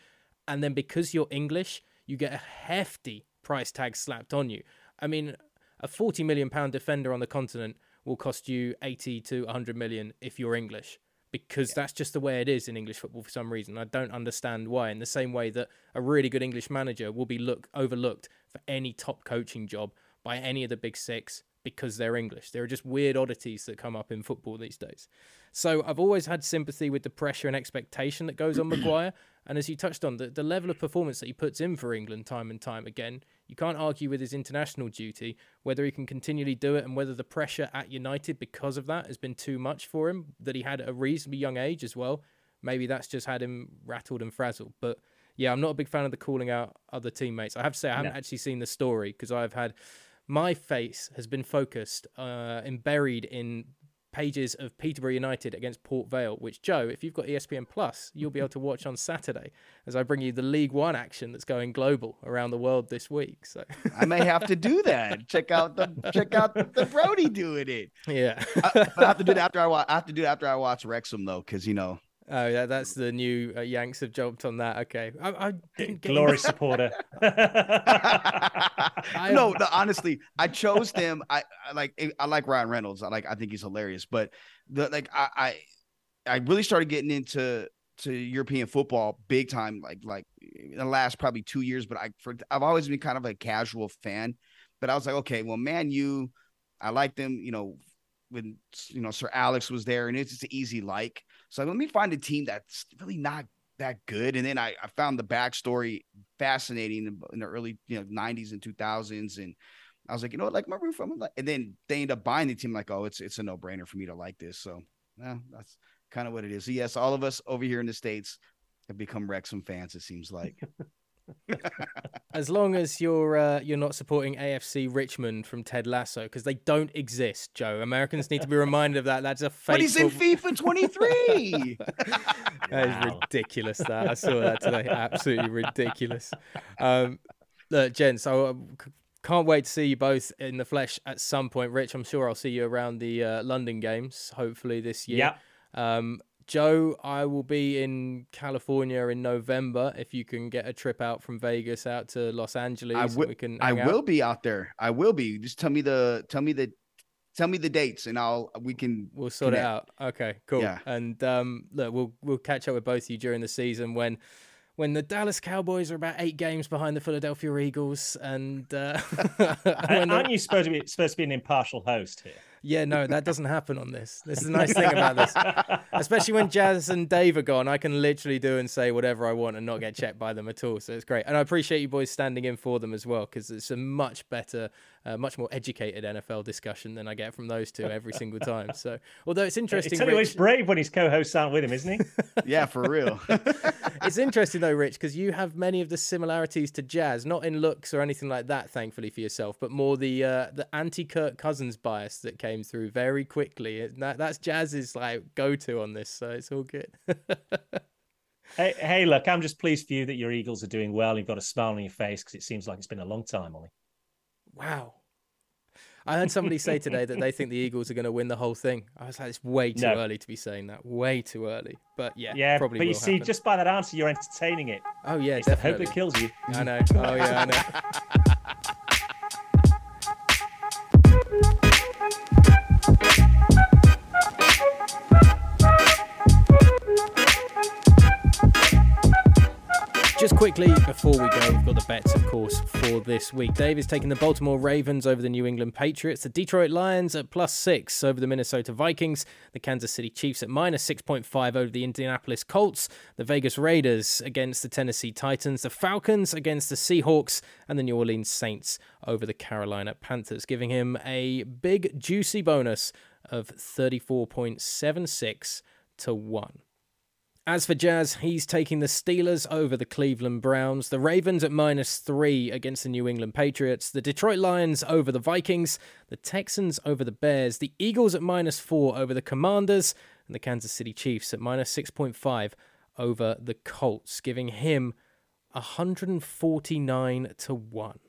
And then because you're English, you get a hefty price tag slapped on you. I mean, a 40 million pound defender on the continent will cost you 80 to 100 million if you're English because yeah. that's just the way it is in English football for some reason. I don't understand why. In the same way that a really good English manager will be look overlooked for any top coaching job by any of the big six because they're English. There are just weird oddities that come up in football these days. So I've always had sympathy with the pressure and expectation that goes on Maguire. And as you touched on, the, the level of performance that he puts in for England time and time again, you can't argue with his international duty, whether he can continually do it and whether the pressure at United because of that has been too much for him, that he had at a reasonably young age as well. Maybe that's just had him rattled and frazzled. But yeah, I'm not a big fan of the calling out other teammates. I have to say, I haven't no. actually seen the story because I've had my face has been focused uh, and buried in pages of Peterborough United against Port Vale, which Joe, if you've got ESPN Plus, you'll be able to watch on Saturday as I bring you the League One action that's going global around the world this week. So
I may have to do that. Check out the check out the Brody doing it.
Yeah,
I, but I have to do it after I watch. I have to do it after I watch Wrexham though, because you know
Oh yeah, that's the new uh, Yanks have jumped on that. Okay, I, I
didn't get glory supporter.
No, no, honestly, I chose them. I, I, like I like Ryan Reynolds. I like I think he's hilarious. But the like I I, I really started getting into to European football big time. Like like in the last probably two years. But I for I've always been kind of a casual fan. But I was like, okay, well, man, you, I like them. You know, when you know Sir Alex was there, and it's just an easy like. So let me find a team that's really not that good. And then I, I found the backstory fascinating in, in, the early you know 90s and 2000s, and I was like, you know what, like my roof, I'm like, and then they end up buying the team. Like, oh, it's it's a no brainer for me to like this. So yeah, that's kind of what it is. So yes, all of us over here in the states have become Wrexham fans. It seems like.
as long as you're uh, you're not supporting AFC Richmond from Ted Lasso because they don't exist, Joe. Americans need to be reminded of that. That's a fake.
But he's in FIFA 23.
that is ridiculous. That I saw that today. Absolutely ridiculous. Um, look, gents, I can't wait to see you both in the flesh at some point. Rich, I'm sure I'll see you around the uh, London games, hopefully this year.
Yeah.
Um, Joe, I will be in California in November. If you can get a trip out from Vegas out to Los Angeles,
I will.
We can.
I will be out there. I will be. Just tell me the tell me the tell me the dates and I'll we can
we'll sort connect. it out. Okay, cool. Yeah. And um, look, we'll we'll catch up with both of you during the season when when the Dallas Cowboys are about eight games behind the Philadelphia Eagles, and uh,
aren't you supposed to be supposed to be an impartial host here?
Yeah, no, that doesn't happen on this. This is the nice thing about this. Especially when Jazz and Dave are gone, I can literally do and say whatever I want and not get checked by them at all. So it's great. And I appreciate you boys standing in for them as well because it's a much better, uh, much more educated NFL discussion than I get from those two every single time. So, although it's interesting.
It's always brave when his co hosts aren't with him, isn't he?
yeah, for real.
it's interesting though, Rich, because you have many of the similarities to Jazz, not in looks or anything like that, thankfully for yourself, but more the uh, the anti Kirk Cousins bias that came through very quickly. That, that's Jazz's like go to on this, so it's all good.
hey, hey, look, I'm just pleased for you that your Eagles are doing well. You've got a smile on your face because it seems like it's been a long time, Ollie.
Wow. I heard somebody say today that they think the Eagles are going to win the whole thing. I was like, it's way too no. early to be saying that. Way too early. But yeah, yeah. Probably
but you see,
happen.
just by that answer, you're entertaining it.
Oh yeah,
it's definitely. hope it kills you.
I know. Oh yeah, I know. Just quickly before we go, we've got the bets, of course, for this week. Dave is taking the Baltimore Ravens over the New England Patriots, the Detroit Lions at plus six over the Minnesota Vikings, the Kansas City Chiefs at minus 6.5 over the Indianapolis Colts, the Vegas Raiders against the Tennessee Titans, the Falcons against the Seahawks, and the New Orleans Saints over the Carolina Panthers, giving him a big, juicy bonus of 34.76 to 1. As for Jazz, he's taking the Steelers over the Cleveland Browns, the Ravens at minus three against the New England Patriots, the Detroit Lions over the Vikings, the Texans over the Bears, the Eagles at minus four over the Commanders, and the Kansas City Chiefs at minus 6.5 over the Colts, giving him 149 to 1.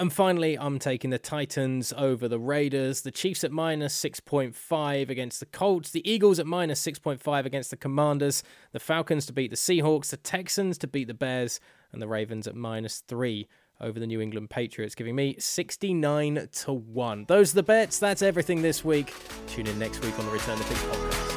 And finally, I'm taking the Titans over the Raiders, the Chiefs at minus 6.5 against the Colts, the Eagles at minus 6.5 against the Commanders, the Falcons to beat the Seahawks, the Texans to beat the Bears, and the Ravens at minus 3 over the New England Patriots, giving me 69 to 1. Those are the bets. That's everything this week. Tune in next week on the Return to Picks podcast.